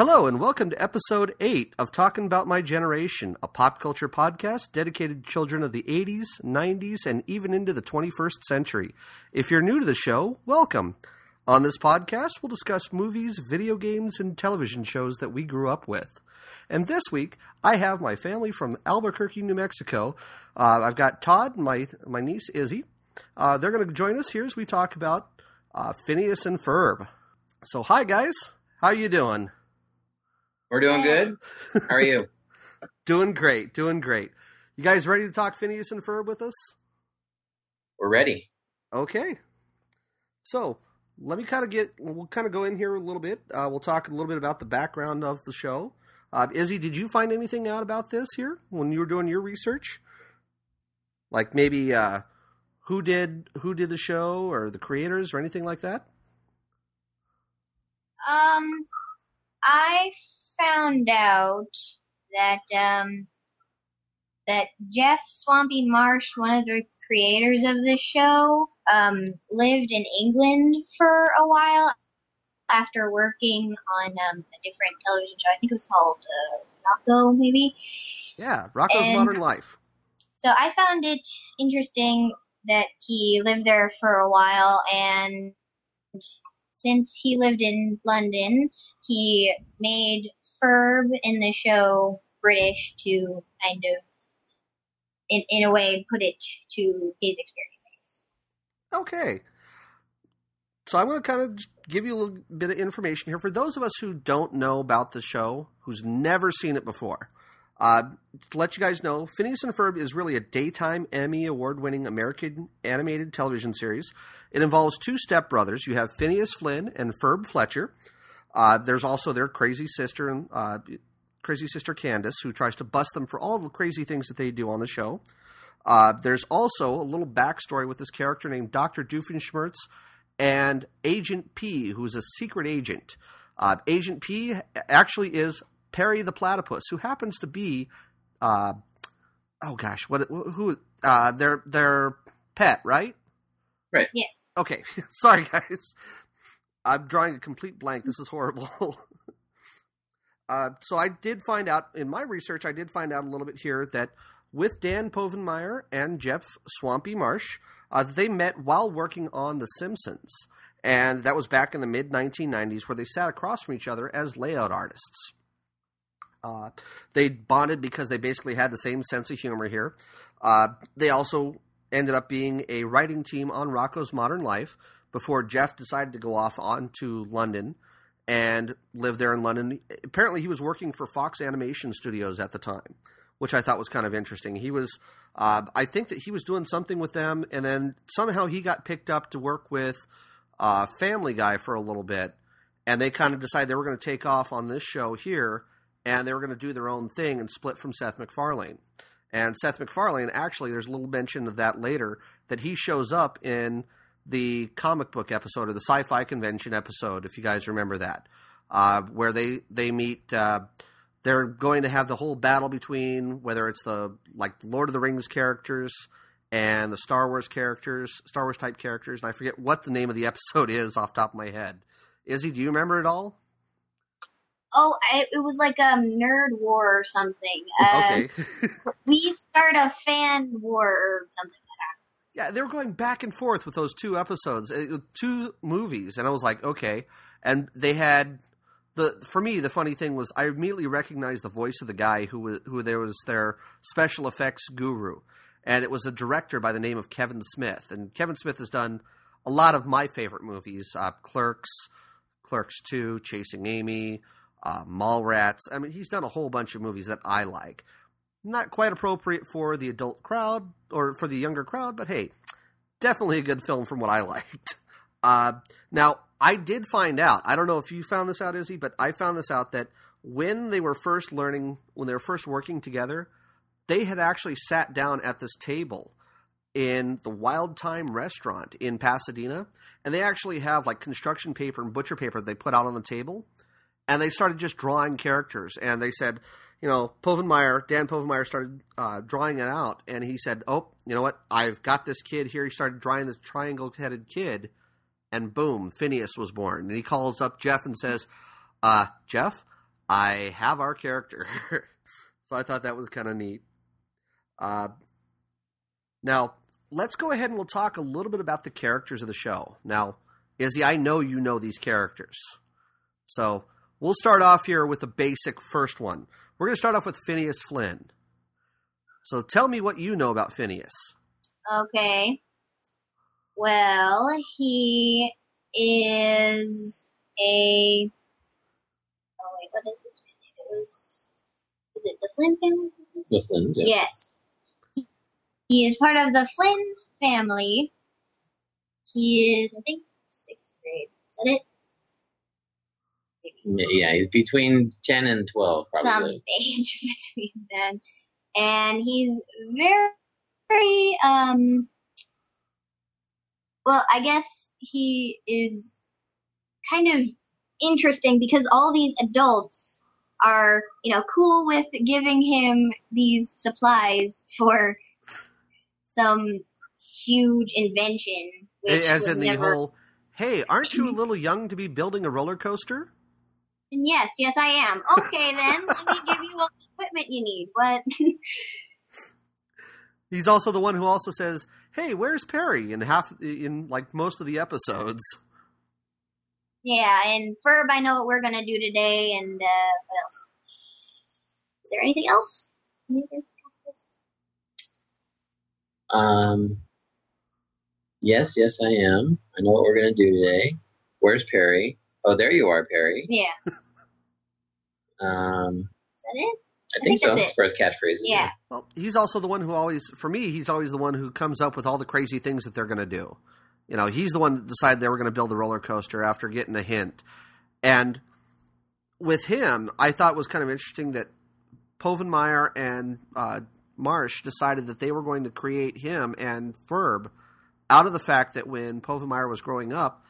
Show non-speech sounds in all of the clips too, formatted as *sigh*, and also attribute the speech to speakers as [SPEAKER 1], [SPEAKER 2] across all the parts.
[SPEAKER 1] Hello, and welcome to episode 8 of Talking About My Generation, a pop culture podcast dedicated to children of the 80s, 90s, and even into the 21st century. If you're new to the show, welcome. On this podcast, we'll discuss movies, video games, and television shows that we grew up with. And this week, I have my family from Albuquerque, New Mexico. Uh, I've got Todd my, my niece Izzy. Uh, they're going to join us here as we talk about uh, Phineas and Ferb. So, hi guys, how are you doing?
[SPEAKER 2] We're doing good. *laughs* How are you?
[SPEAKER 1] doing great, doing great. You guys ready to talk Phineas and Ferb with us?
[SPEAKER 2] We're ready.
[SPEAKER 1] Okay. So let me kind of get. We'll kind of go in here a little bit. Uh, we'll talk a little bit about the background of the show. Uh, Izzy, did you find anything out about this here when you were doing your research? Like maybe uh, who did who did the show or the creators or anything like that?
[SPEAKER 3] Um, I found out that um, that Jeff Swampy Marsh, one of the creators of the show, um, lived in England for a while after working on um, a different television show. I think it was called uh, Rocko, maybe.
[SPEAKER 1] Yeah, Rocko's and Modern Life.
[SPEAKER 3] So I found it interesting that he lived there for a while and since he lived in London, he made Ferb in the show British to kind of, in, in a way, put it to his experience.
[SPEAKER 1] Okay. So I'm going to kind of give you a little bit of information here. For those of us who don't know about the show, who's never seen it before, uh, to let you guys know, Phineas and Ferb is really a daytime Emmy award winning American animated television series. It involves two stepbrothers. You have Phineas Flynn and Ferb Fletcher. Uh, there's also their crazy sister and uh, crazy sister Candace, who tries to bust them for all the crazy things that they do on the show. Uh, there's also a little backstory with this character named Dr. Doofenshmirtz and Agent P, who's a secret agent. Uh, agent P actually is Perry the Platypus, who happens to be, uh, oh gosh, what who uh, their their pet, right?
[SPEAKER 2] Right.
[SPEAKER 3] Yes.
[SPEAKER 1] Okay. *laughs* Sorry, guys. I'm drawing a complete blank. This is horrible. *laughs* uh, so I did find out in my research, I did find out a little bit here that with Dan Povenmire and Jeff Swampy Marsh, uh, they met while working on The Simpsons. And that was back in the mid 1990s where they sat across from each other as layout artists. Uh, they bonded because they basically had the same sense of humor here. Uh, they also ended up being a writing team on Rocko's Modern Life, before Jeff decided to go off on to London and live there in London. Apparently, he was working for Fox Animation Studios at the time, which I thought was kind of interesting. He was, uh, I think that he was doing something with them, and then somehow he got picked up to work with uh, Family Guy for a little bit, and they kind of decided they were going to take off on this show here, and they were going to do their own thing and split from Seth MacFarlane. And Seth MacFarlane, actually, there's a little mention of that later, that he shows up in the comic book episode or the sci-fi convention episode, if you guys remember that, uh, where they they meet. Uh, they're going to have the whole battle between whether it's the like the Lord of the Rings characters and the Star Wars characters, Star Wars type characters, and I forget what the name of the episode *laughs* is off top of my head. Izzy, do you remember it all?
[SPEAKER 3] Oh, I, it was like a nerd war or something. Uh, okay. *laughs* we start a fan war or something
[SPEAKER 1] yeah, they were going back and forth with those two episodes, uh, two movies, and I was like, okay. And they had the for me the funny thing was I immediately recognized the voice of the guy who was who there was their special effects guru, and it was a director by the name of Kevin Smith. And Kevin Smith has done a lot of my favorite movies: uh, Clerks, Clerks Two, Chasing Amy, uh, Mallrats. I mean, he's done a whole bunch of movies that I like not quite appropriate for the adult crowd or for the younger crowd, but hey, definitely a good film from what I *laughs* liked. Uh, now, I did find out, I don't know if you found this out, Izzy, but I found this out that when they were first learning, when they were first working together, they had actually sat down at this table in the Wild Time restaurant in Pasadena, and they actually have like construction paper and butcher paper they put out on the table, and they started just drawing characters, and they said, you know, Povenmire, Dan Povenmire started uh, drawing it out, and he said, "Oh, you know what? I've got this kid here." He started drawing this triangle-headed kid, and boom, Phineas was born. And he calls up Jeff and says, uh, "Jeff, I have our character. *laughs* so I thought that was kind of neat. Uh, now, let's go ahead and we'll talk a little bit about the characters of the show. Now, Izzy, I know you know these characters. So we'll start off here with the basic first one. We're going to start off with Phineas Flynn. So tell me what you know about Phineas.
[SPEAKER 3] Okay. Well, he is a. Oh wait, what is his name? Is it the Flynn family?
[SPEAKER 2] The Flynns, yeah.
[SPEAKER 3] Yes. He is part of the Flynn's family. He is, I think, sixth grade. Is that it?
[SPEAKER 2] Yeah, yeah, he's between 10 and 12, probably.
[SPEAKER 3] Some
[SPEAKER 2] probably.
[SPEAKER 3] age *laughs* between then. And he's very, very, um, well, I guess he is kind of interesting because all these adults are, you know, cool with giving him these supplies for some huge invention. Which
[SPEAKER 1] As in the
[SPEAKER 3] never,
[SPEAKER 1] whole, hey, aren't you a *laughs* little young to be building a roller coaster?
[SPEAKER 3] And yes, yes, I am. Okay, then let me give you all the equipment you need. What? *laughs*
[SPEAKER 1] He's also the one who also says, "Hey, where's Perry?" in half in like most of the episodes.
[SPEAKER 3] yeah, and Ferb, I know what we're gonna do today. And uh, what else? Is there anything else?
[SPEAKER 2] Um, yes, yes, I am. I know what we're going to do today. Where's Perry? Oh, there you are, Perry.
[SPEAKER 3] Yeah,
[SPEAKER 2] Um,
[SPEAKER 3] is that it?
[SPEAKER 2] I think,
[SPEAKER 3] think
[SPEAKER 2] so.
[SPEAKER 3] that's it.
[SPEAKER 2] As far as catchphrases.
[SPEAKER 3] Yeah.
[SPEAKER 1] Well, he's also the one who always, for me, he's always the one who comes up with all the crazy things that they're going to do. You know, he's the one that decided they were going to build a roller coaster after getting a hint. And with him, I thought it was kind of interesting that Povenmire and uh, Marsh decided that they were going to create him and Ferb out of the fact that when Povenmire was growing up,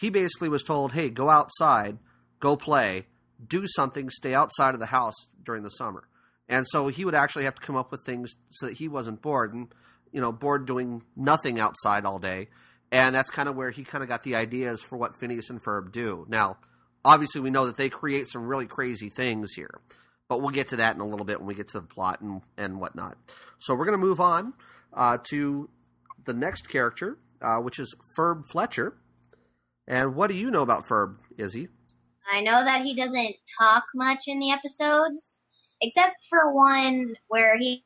[SPEAKER 1] he basically was told, hey, go outside, go play, do something, stay outside of the house during the summer. And so he would actually have to come up with things so that he wasn't bored and, you know, bored doing nothing outside all day. And that's kind of where he kind of got the ideas for what Phineas and Ferb do. Now, obviously, we know that they create some really crazy things here, but we'll get to that in a little bit when we get to the plot and, and whatnot. So we're going to move on uh, to the next character, uh, which is Ferb Fletcher. And what do you know about Ferb, Izzy?
[SPEAKER 3] I know that he doesn't talk much in the episodes, except for one where he,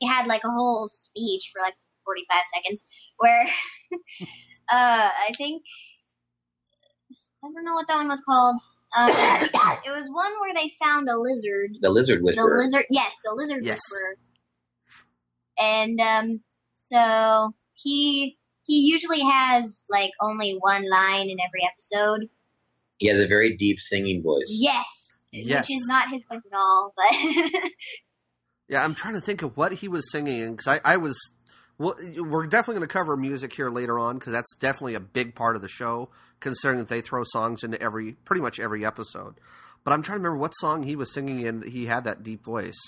[SPEAKER 3] he had like a whole speech for like 45 seconds, where *laughs* uh, I think I don't know what that one was called. Um, *coughs* it was one where they found a lizard.
[SPEAKER 2] The Lizard whisperer.
[SPEAKER 3] The lizard, yes, the lizard
[SPEAKER 1] Yes.
[SPEAKER 3] whisperer. And um, so he he usually has like only one line in every episode.
[SPEAKER 2] He has a very deep singing voice.
[SPEAKER 3] Yes,
[SPEAKER 1] Yes.
[SPEAKER 3] which is not his voice at all, but *laughs*
[SPEAKER 1] Yeah, I'm trying to think of what he was singing because I, I was. Well, we're definitely going to cover music here later on because that's definitely a big part of the show, considering that they throw songs into every pretty much every episode. But I'm trying to remember what song he was singing in. that He had that deep voice.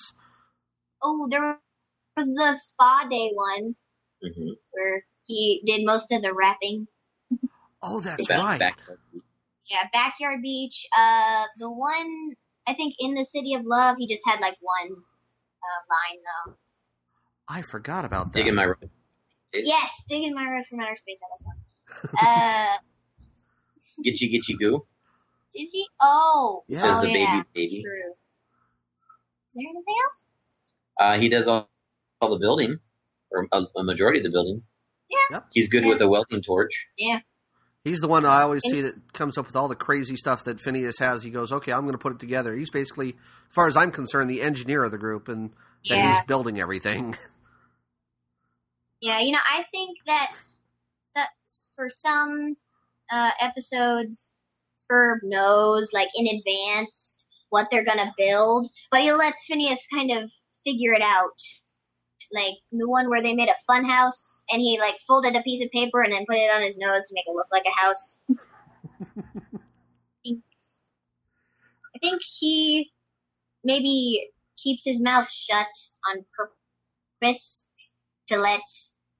[SPEAKER 3] oh, there was the spa day one
[SPEAKER 2] hmm
[SPEAKER 3] where he did most of the rapping.
[SPEAKER 1] Oh, that's
[SPEAKER 2] Back,
[SPEAKER 1] right.
[SPEAKER 2] back-
[SPEAKER 3] Yeah, backyard beach. Uh, the one I think in the city of love, he just had like one uh, line though.
[SPEAKER 1] I forgot about that.
[SPEAKER 2] digging my road.
[SPEAKER 3] Yes, digging my road from outer space. I like one. Uh, *laughs*
[SPEAKER 2] Gitchee Gitchee Goo.
[SPEAKER 3] did he? Oh,
[SPEAKER 1] Yeah.
[SPEAKER 2] Says
[SPEAKER 3] oh
[SPEAKER 2] the
[SPEAKER 3] yeah,
[SPEAKER 2] baby baby.
[SPEAKER 3] true. Is there anything else?
[SPEAKER 2] Uh, he does all, all the building, or a, a majority of the building.
[SPEAKER 3] Yeah.
[SPEAKER 2] He's good
[SPEAKER 3] Yeah.
[SPEAKER 2] with a welding torch.
[SPEAKER 3] Yeah.
[SPEAKER 1] He's the one I always see that comes up with all the crazy stuff that Phineas has. He goes, "Okay, I'm going to put it together." He's basically, as far as I'm concerned, the engineer of the group, and that
[SPEAKER 3] Yeah.
[SPEAKER 1] he's building everything. *laughs*
[SPEAKER 3] Yeah, you know, I think that that for some uh, episodes, Ferb knows like in advance what they're gonna build, but he lets Phineas kind of figure it out. Like the one where they made a fun house, and he like folded a piece of paper and then put it on his nose to make it look like a house. *laughs* I think he maybe keeps his mouth shut on purpose to let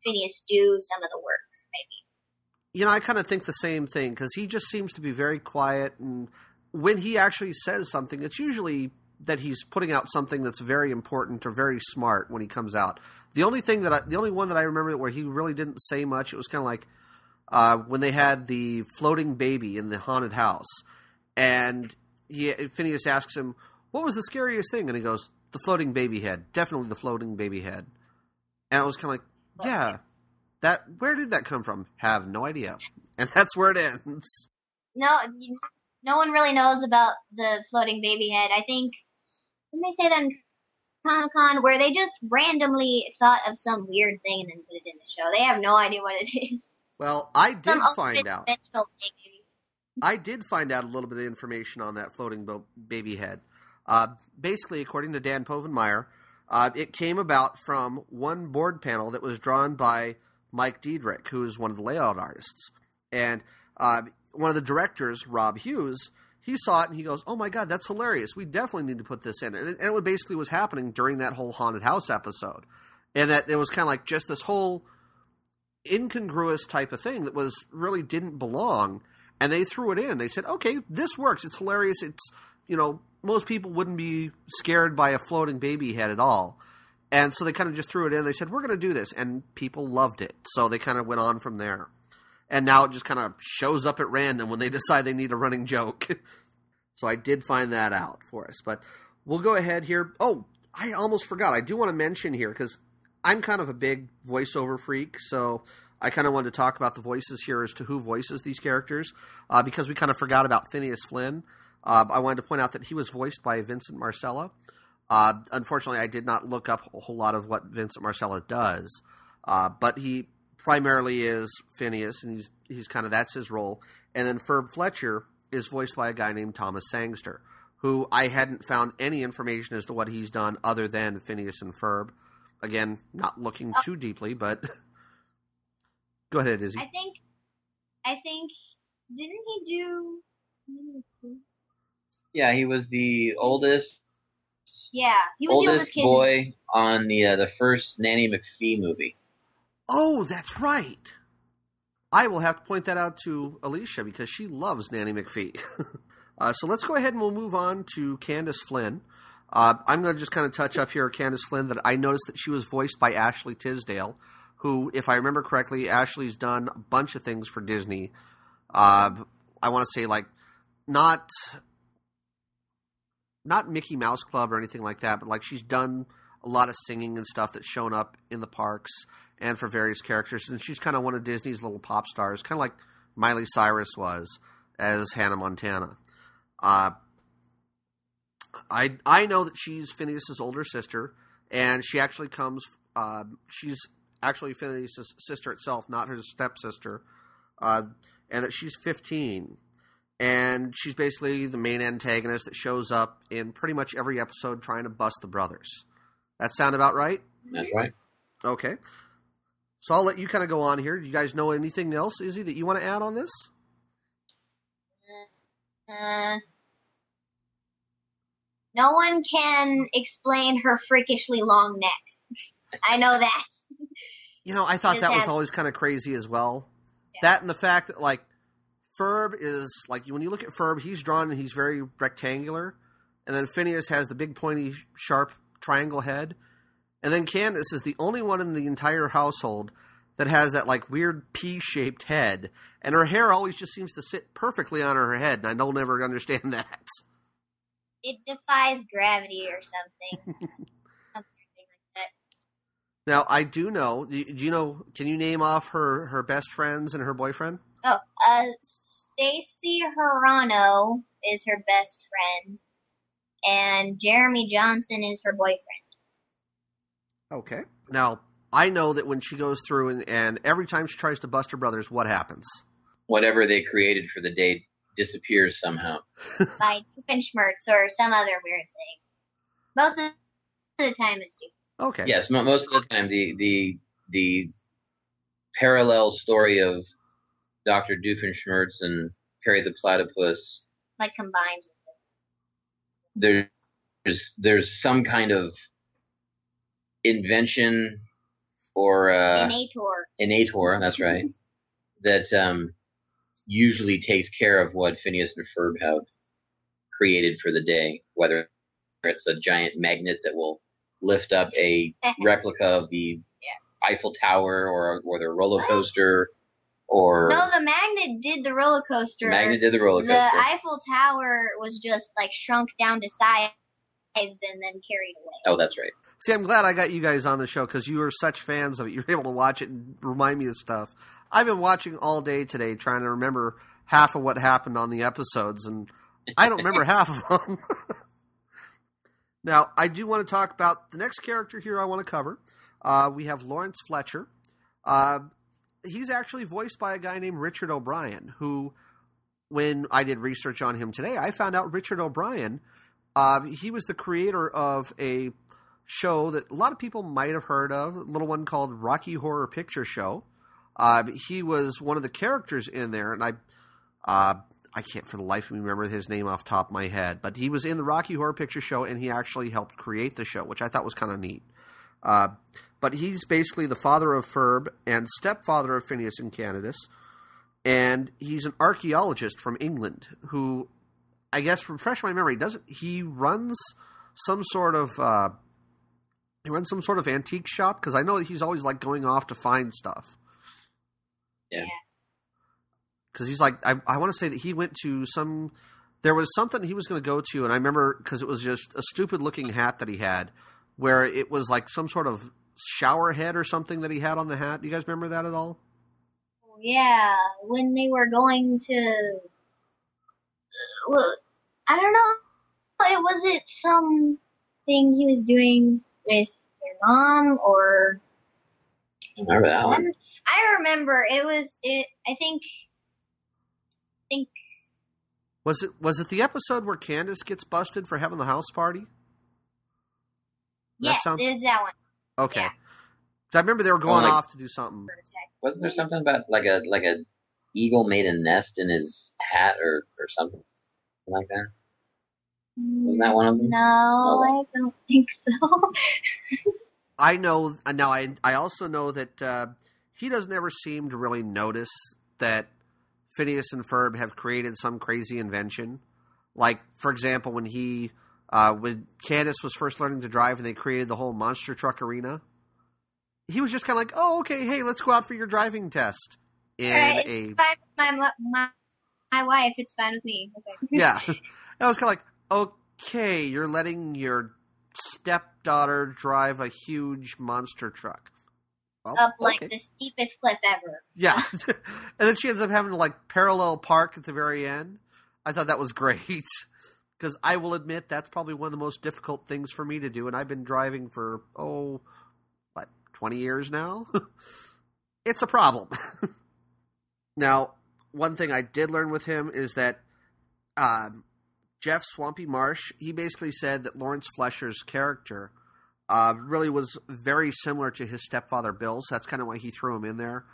[SPEAKER 3] Phineas do some of the work. Maybe.
[SPEAKER 1] You know, I kind of think the same thing because he just seems to be very quiet and when he actually says something, it's usually that he's putting out something that's very important or very smart when he comes out. The only thing that I, the only one that I remember where he really didn't say much, it was kind of like uh, when they had the floating baby in the haunted house, and he Phineas asks him, "What was the scariest thing?" And he goes, "The floating baby head. Definitely the floating baby head." And I was kind of like, "Yeah, that. Where did that come from? Have no idea." *laughs* And that's where it ends.
[SPEAKER 3] No, no one really knows about the floating baby head. I think, didn't they say that in Comic Con, where they just randomly thought of some weird thing and then put it in the show? They have no idea what it is.
[SPEAKER 1] Well, I did
[SPEAKER 3] Some
[SPEAKER 1] find out. I did find out a little bit of information on that floating bo- baby head. Uh, basically, according to Dan Povenmire, uh, it came about from one board panel that was drawn by Mike Diedrich, who is one of the layout artists. And uh, one of the directors, Rob Hughes, he saw it and he goes, "Oh my god, that's hilarious! We definitely need to put this in." And it, and it basically was happening during that whole haunted house episode, and that it was kind of like just this whole incongruous type of thing that was really didn't belong. And they threw it in. They said okay this works. It's hilarious. It's you know most people wouldn't be scared by a floating baby head at all. And so they kind of just threw it in. They said we're going to do this. And people loved it. So they kind of went on from there and now it just kind of shows up at random when they decide they need a running joke *laughs* so i did find that out for us but we'll go ahead here oh i almost forgot i do want to mention here because I'm kind of a big voiceover freak, so I kind of wanted to talk about the voices here as to who voices these characters, uh, because we kind of forgot about Phineas Flynn. Uh, I wanted to point out that he was voiced by Vincent Martella. Uh, unfortunately, I did not look up a whole lot of what Vincent Martella does, uh, but he primarily is Phineas, and he's he's kind of that's his role. And then Ferb Fletcher is voiced by a guy named Thomas Sangster, who I hadn't found any information as to what he's done other than Phineas and Ferb. Again, not looking too deeply, but *laughs* go ahead, Izzy.
[SPEAKER 3] I think, I think, didn't he do?
[SPEAKER 2] Yeah, he was the oldest
[SPEAKER 3] Yeah, he was the
[SPEAKER 2] oldest
[SPEAKER 3] oldest kid.
[SPEAKER 2] boy on the uh, the first Nanny McPhee movie.
[SPEAKER 1] Oh, that's right. I will have to point that out to Alicia because she loves Nanny McPhee. *laughs* uh, so let's go ahead and we'll move on to Candace Flynn. Uh, I'm going to just kind of touch up here Candace Flynn that I noticed that she was voiced by Ashley Tisdale, who, if I remember correctly, Ashley's done a bunch of things for Disney. Uh, I want to say like not not Mickey Mouse Club or anything like that, but like she's done a lot of singing and stuff that's shown up in the parks and for various characters. And she's kind of one of Disney's little pop stars, kind of like Miley Cyrus was as Hannah Montana. Uh, I I know that she's Phineas's older sister, and she actually comes. Uh, she's actually Phineas's sister itself, not her stepsister, uh, and that she's 15. And she's basically the main antagonist that shows up in pretty much every episode trying to bust the brothers. That sound about right?
[SPEAKER 2] That's right.
[SPEAKER 1] Okay. So I'll let you kind of go on here. Do you guys know anything else, Izzy, that you want to add on this?
[SPEAKER 3] Uh, no one can explain her freakishly long neck. I know that.
[SPEAKER 1] You know, I thought that was always kind of crazy as well.
[SPEAKER 3] Yeah.
[SPEAKER 1] That and the fact that like Ferb is like when you look at Ferb, he's drawn and he's very rectangular, and then Phineas has the big pointy sharp triangle head, and then Candace is the only one in the entire household that has that like weird P-shaped head, and her hair always just seems to sit perfectly on her head, and I don't ever understand *laughs* that.
[SPEAKER 3] It defies gravity or something. *laughs* something like that.
[SPEAKER 1] Now I do know. Do you, do you know? Can you name off her her best friends and her boyfriend?
[SPEAKER 3] Oh, uh, Stacy Hirano is her best friend, and Jeremy Johnson is her boyfriend.
[SPEAKER 1] Okay. Now, I know that when she goes through and, and every time she tries to bust her brothers, what happens?
[SPEAKER 2] Whatever they created for the day disappears somehow. *laughs*
[SPEAKER 3] By Doofenshmirtz or some other weird thing. Most of the time it's Doof.
[SPEAKER 1] Okay.
[SPEAKER 2] Yes, most of the time the the the parallel story of Doctor Doofenshmirtz and Perry the Platypus.
[SPEAKER 3] Like combined.
[SPEAKER 2] There's there's some kind of invention or uh,
[SPEAKER 3] Innator.
[SPEAKER 2] innator. That's right. *laughs* that um, usually takes care of what Phineas and Ferb have created for the day, whether it's a giant magnet that will lift up a *laughs* replica of the Eiffel Tower or or the roller *gasps* coaster, or
[SPEAKER 3] No, the magnet did the roller coaster.
[SPEAKER 2] magnet did the roller coaster. the.
[SPEAKER 3] Eiffel Tower was just like shrunk down to size and then carried away.
[SPEAKER 2] oh, that's right.
[SPEAKER 1] See, I'm glad I got you guys on the show because you are such fans of it. *laughs* You're able to watch it and remind me of stuff. I've been watching all day today, trying to remember half of what happened on the episodes, and I don't remember *laughs* half of them. *laughs* now, I do want to talk about the next character here I want to cover. Uh, we have Lawrence Fletcher. Uh, he's actually voiced by a guy named Richard O'Brien, who, when I did research on him today, I found out Richard O'Brien. Uh, he was the creator of a show that a lot of people might have heard of, a little one called Rocky Horror Picture Show. Uh, he was one of the characters in there, and I, uh, I can't for the life of me remember his name off top of my head, but he was in the Rocky Horror Picture Show, and he actually helped create the show, which I thought was kind of neat. Uh, but he's basically the father of Ferb and stepfather of Phineas and Candace, and he's an archaeologist from England who, I guess, refresh my memory, doesn't he runs some sort of uh, he runs some sort of antique shop because I know that he's always like going off to find stuff.
[SPEAKER 2] Yeah.
[SPEAKER 1] Because he's like, I, I want to say that he went to some. There was something he was going to go to, and I remember because it was just a stupid looking hat that he had, where it was like some sort of shower head or something that he had on the hat. Do you guys remember that at all?
[SPEAKER 3] Oh, yeah, when they were going to, well, I don't know. It was it something he was doing with their mom or
[SPEAKER 2] I remember that one.
[SPEAKER 3] I remember it was it. I think. think
[SPEAKER 1] Was it was it the episode where Candace gets busted for having the house party? That
[SPEAKER 3] yes,
[SPEAKER 1] sounds-
[SPEAKER 3] it is that one.
[SPEAKER 1] Okay.
[SPEAKER 3] Yeah.
[SPEAKER 1] 'Cause I remember they were going oh,
[SPEAKER 2] like-
[SPEAKER 1] off to do something.
[SPEAKER 2] Wasn't there something about like a like a eagle made a nest in his hat or or something like that? Wasn't that one of them?
[SPEAKER 3] No, I don't think so. *laughs*
[SPEAKER 1] I know uh, now. I I also know that uh, he doesn't ever seem to really notice that Phineas and Ferb have created some crazy invention. Like, for example, when he uh, when Candace was first learning to drive and they created the whole monster truck arena, he was just kind of like, "Oh, okay, hey, let's go out for your driving test." In
[SPEAKER 3] Alright,
[SPEAKER 1] a
[SPEAKER 3] it's fine with my my my wife. It's fine with me. Okay.
[SPEAKER 1] yeah, *laughs* I was kind of like, "Okay, you're letting your stepdaughter drive a huge monster truck." Well,
[SPEAKER 3] Up like
[SPEAKER 1] okay.
[SPEAKER 3] the steepest cliff ever.
[SPEAKER 1] Yeah. *laughs* and then she ends up having to like parallel park at the very end. I thought that was great. *laughs* Because I will admit that's probably one of the most difficult things for me to do. And I've been driving for, oh, what, 20 years now? *laughs* it's a problem. now, one thing I did learn with him is that um, Jeff Swampy Marsh, he basically said that Lawrence Fletcher's character uh, really was very similar to his stepfather Bill's. That's kind of why he threw him in there.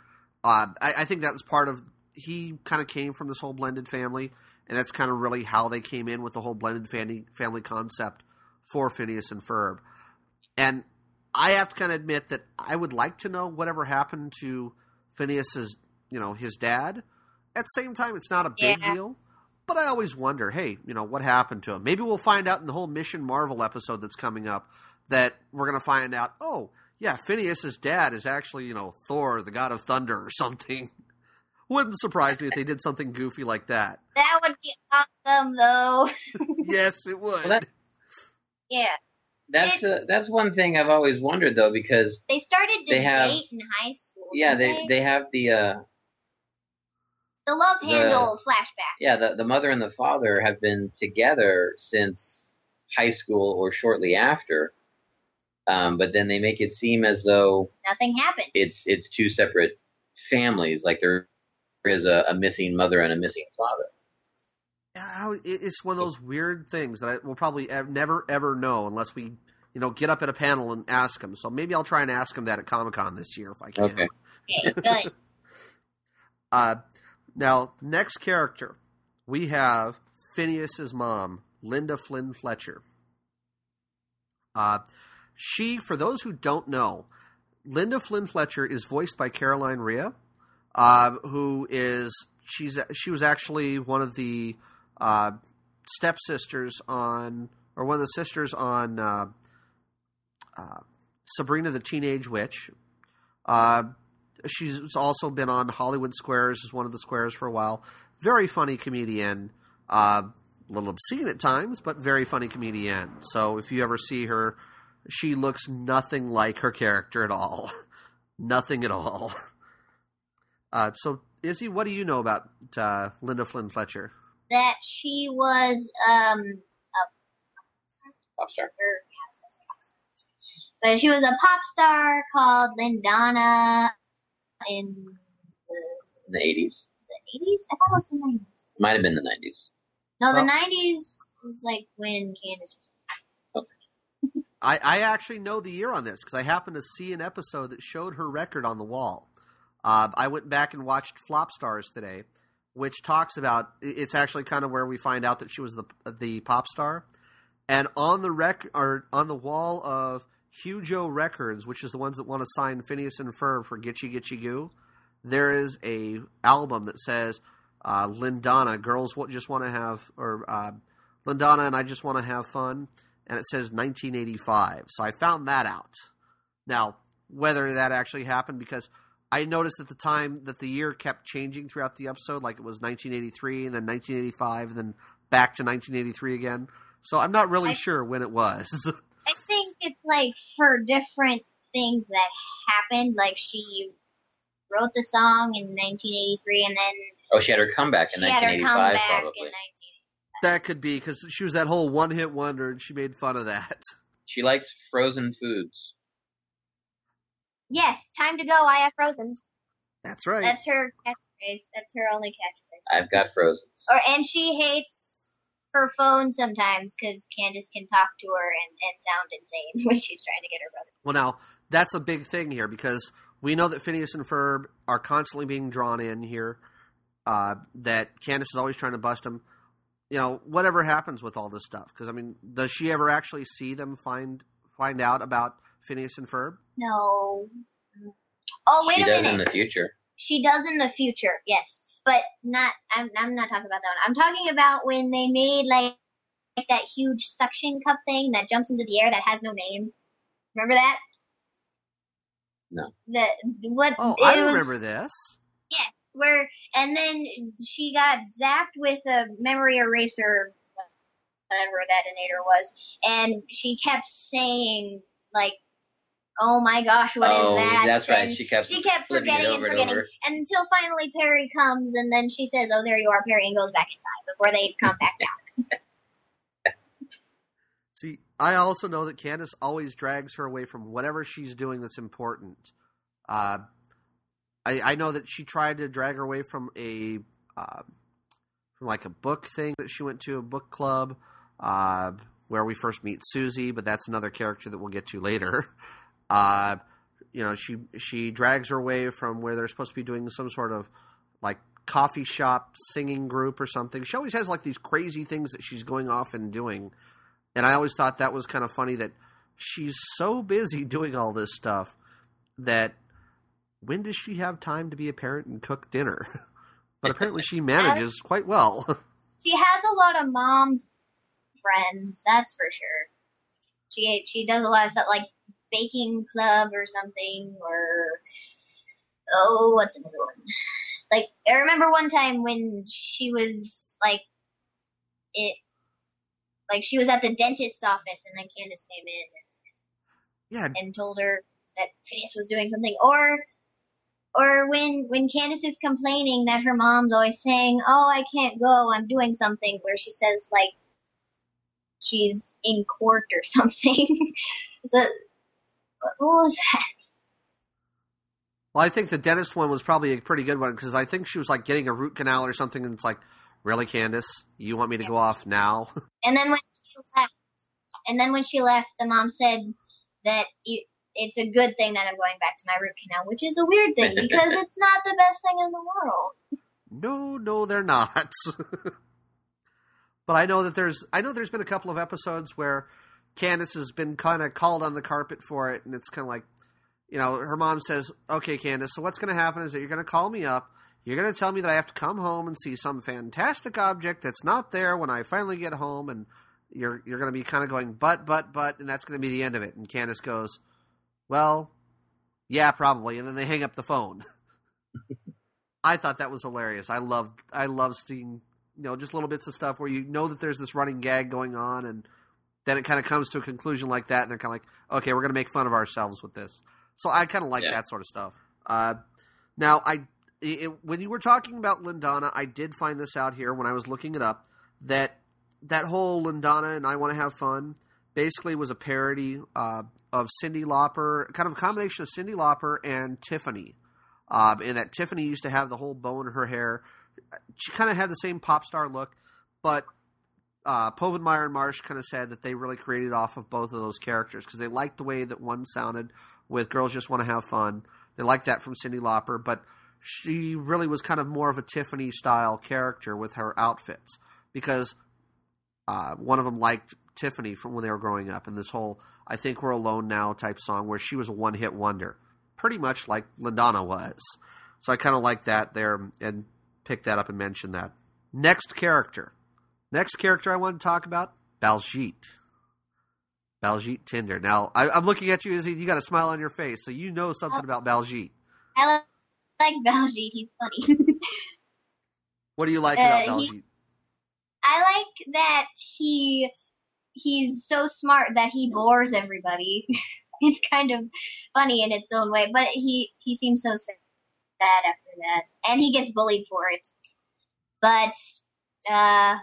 [SPEAKER 1] Uh, I, I think that was part of he kind of came from this whole blended family, and that's kind of really how they came in with the whole blended family family concept for Phineas and Ferb. And I have to kind of admit that I would like to know whatever happened to Phineas's, you know, his dad. At the same time, it's not a big
[SPEAKER 3] Yeah.
[SPEAKER 1] deal. But I always wonder, hey, you know, what happened to him? Maybe we'll find out in the whole Mission Marvel episode that's coming up that we're going to find out, oh, yeah, Phineas's dad is actually, you know, Thor, the god of thunder or something. *laughs* Wouldn't surprise me if they did something goofy like that.
[SPEAKER 3] That would be awesome, though. *laughs*
[SPEAKER 1] yes, it would.
[SPEAKER 2] Well, that-
[SPEAKER 3] yeah,
[SPEAKER 2] That's uh, that's one thing I've always wondered though because
[SPEAKER 3] they started to
[SPEAKER 2] They have-
[SPEAKER 3] date in high school.
[SPEAKER 2] yeah
[SPEAKER 3] didn't
[SPEAKER 2] they they have the uh
[SPEAKER 3] the love
[SPEAKER 2] the-
[SPEAKER 3] handle flashback.
[SPEAKER 2] yeah the the mother and the father have been together since high school or shortly after. Um, but then they make it seem as though
[SPEAKER 3] Nothing happened.
[SPEAKER 2] it's it's two separate families, like there is a, a missing mother and a missing father.
[SPEAKER 1] How- it's one of those weird things that I will probably never ever know unless we, you know, get up at a panel and ask them. So maybe I'll try and ask them that at Comic Con this year if I can.
[SPEAKER 2] Okay.
[SPEAKER 3] Okay, good. *laughs*
[SPEAKER 1] Uh, now, next character, we have Phineas's mom, Linda Flynn Fletcher. Uh, she, for those who don't know, Linda Flynn Fletcher is voiced by Caroline Rhea, uh, who is she's she was actually one of the uh, stepsisters on, or one of the sisters on uh, uh, Sabrina the Teenage Witch. Uh, she's also been on Hollywood Squares as one of the squares for a while. Very funny comedian. Uh, a little obscene at times, but very funny comedian. So if you ever see her, she looks nothing like her character at all. *laughs* nothing at all. *laughs* Uh, so, Izzy, what do you know about uh, Linda Flynn Fletcher?
[SPEAKER 3] That she was um
[SPEAKER 2] Pop star.
[SPEAKER 3] or but she was a pop star called Lindana in the
[SPEAKER 2] 80s.
[SPEAKER 3] the eighties. I thought it was the nineties.
[SPEAKER 2] Might have been the 90s.
[SPEAKER 3] No, the
[SPEAKER 1] Well-
[SPEAKER 3] nineties was like when Candace was. *laughs*
[SPEAKER 1] I, I actually know the year on this because I happened to see an episode that showed her record on the wall. Uh, I went back and watched Flop Starz today, which talks about it's actually kind of where we find out that she was the the pop star, and on the rec or on the wall of Hugo Records, which is the ones that want to sign Phineas and Ferb for Gitchee Gitchee Goo, there is a album that says uh, Lindana, girls what just want to have or uh, Lindana and I just want to have fun, and it says 1985. So I found that out. Now, whether that actually happened, because I noticed at the time that the year kept changing throughout the episode, like it was 1983 and then 1985 and then back to 1983 again. So I'm not really
[SPEAKER 3] I-
[SPEAKER 1] sure when it was. *laughs*
[SPEAKER 3] I think it's like for different things that happened. Like she wrote the song in 1983, and then
[SPEAKER 2] Oh, she had her comeback in
[SPEAKER 3] she had her
[SPEAKER 2] 1985,
[SPEAKER 3] comeback
[SPEAKER 2] probably.
[SPEAKER 3] in 19.
[SPEAKER 1] that could be because she was that whole one hit wonder and she made fun of that.
[SPEAKER 2] She likes frozen foods.
[SPEAKER 3] Yes, time to go. I have frozen.
[SPEAKER 1] That's right.
[SPEAKER 3] That's her catchphrase. That's her only catchphrase.
[SPEAKER 2] I've got frozen.
[SPEAKER 3] Or and she hates her phone sometimes because Candace can talk to her and, and sound insane *laughs* when she's trying to get her brother.
[SPEAKER 1] Well, now that's a big thing here because we know that Phineas and Ferb are constantly being drawn in here. Uh, that Candace is always trying to bust them. You know, whatever happens with all this stuff, because I mean, does she ever actually see them find find out about Phineas and Ferb?
[SPEAKER 3] No. Oh wait
[SPEAKER 2] she
[SPEAKER 3] a minute.
[SPEAKER 2] She does in the future.
[SPEAKER 3] She does in the future, yes, but not. I'm I'm not talking about that one. I'm talking about when they made like, like that huge suction cup thing that jumps into the air that has no name. Remember that?
[SPEAKER 2] No.
[SPEAKER 3] The what?
[SPEAKER 1] Oh,
[SPEAKER 3] it
[SPEAKER 1] I
[SPEAKER 3] was
[SPEAKER 1] remember this. Yeah.
[SPEAKER 3] Where and then she got zapped with a memory eraser, whatever that detonator was, and she kept saying like, "Oh my gosh, what is
[SPEAKER 2] oh,
[SPEAKER 3] that?"
[SPEAKER 2] that's right. She kept
[SPEAKER 3] she kept forgetting
[SPEAKER 2] it
[SPEAKER 3] and
[SPEAKER 2] over and
[SPEAKER 3] forgetting
[SPEAKER 2] over.
[SPEAKER 3] and until finally Perry comes and then she says, "Oh, there you are, Perry," and goes back inside before they come back down. *laughs*
[SPEAKER 1] See, I also know that Candace always drags her away from whatever she's doing that's important. Uh, I, I know that she tried to drag her away from a uh, from like a book thing that she went to a book club uh, where we first meet Susie, but that's another character that we'll get to later. *laughs* Uh, you know, she she drags her way from where they're supposed to be doing some sort of like coffee shop singing group or something. She always has like these crazy things that she's going off and doing. And I always thought that was kind of funny that she's so busy *laughs* doing all this stuff that when does she have time to be a parent and cook dinner? *laughs* But apparently she manages quite well. *laughs*
[SPEAKER 3] She has a lot of mom friends, that's for sure. She she does a lot of stuff like baking club or something, or oh, what's another one? Like I remember one time when she was like it, like she was at the dentist's office, and then Candace came in
[SPEAKER 1] yeah,
[SPEAKER 3] and told her that Phineas was doing something, or or when when Candace is complaining that her mom's always saying, "Oh, I can't go, I'm doing something," where she says like she's in court or *laughs* something. so, what was that?
[SPEAKER 1] Well, I think the dentist one was probably a pretty good one because I think she was like getting a root canal or something, and it's like, really, Candace, you want me to go off now? *laughs*
[SPEAKER 3] And then when she left, and then when she left, the mom said that it's a good thing that I'm going back to my root canal, which is a weird thing because it's not the best thing in the world. *laughs*
[SPEAKER 1] no, no, they're not. *laughs* but I know that there's, I know there's been a couple of episodes where Candace has been kind of called on the carpet for it, and it's kind of like, you know, her mom says, "Okay, Candace, so what's going to happen is that you're going to call me up." You're going to tell me that I have to come home and see some fantastic object that's not there when I finally get home, and you're you're going to be kind of going but but but, and that's going to be the end of it. And Candace goes, "Well, yeah, probably," and then they hang up the phone. *laughs* I thought that was hilarious. I love I love seeing you know just little bits of stuff where you know that there's this running gag going on, and then it kind of comes to a conclusion like that, and they're kind of like, okay, we're going to make fun of ourselves with this. So I kind of like
[SPEAKER 2] Yeah.
[SPEAKER 1] that sort of stuff. Uh, now, I it, when you were talking about Lindana, I did find this out here when I was looking it up that that whole Lindana and I Want to Have Fun basically was a parody uh, of Cyndi Lauper, kind of a combination of Cyndi Lauper and Tiffany. Um, and that Tiffany used to have the whole bow in her hair. She kind of had the same pop star look, but uh, Povenmire and Marsh kind of said that they really created off of both of those characters because they liked the way that one sounded with Girls Just Want to Have Fun. They liked that from Cyndi Lauper, but she really was kind of more of a Tiffany style character with her outfits because uh, one of them liked Tiffany from when they were growing up, and this whole "I Think We're Alone Now" type song where she was a one hit wonder, pretty much like Lindana was. So I kind of like that there and picked that up and mentioned that. Next character, next character I want to talk about, Baljeet. Baljeet Tjinder. Now I, I'm looking at you, Izzy. You got a smile on your face, so you know something about Baljeet.
[SPEAKER 3] I li- like Baljeet. He's funny. *laughs*
[SPEAKER 1] What do you like
[SPEAKER 3] Uh,
[SPEAKER 1] about
[SPEAKER 3] he-
[SPEAKER 1] Baljeet?
[SPEAKER 3] I like that he he's so smart that he bores everybody. *laughs* it's kind of funny in its own way, but he he seems so sad after that, and he gets bullied for it. But uh,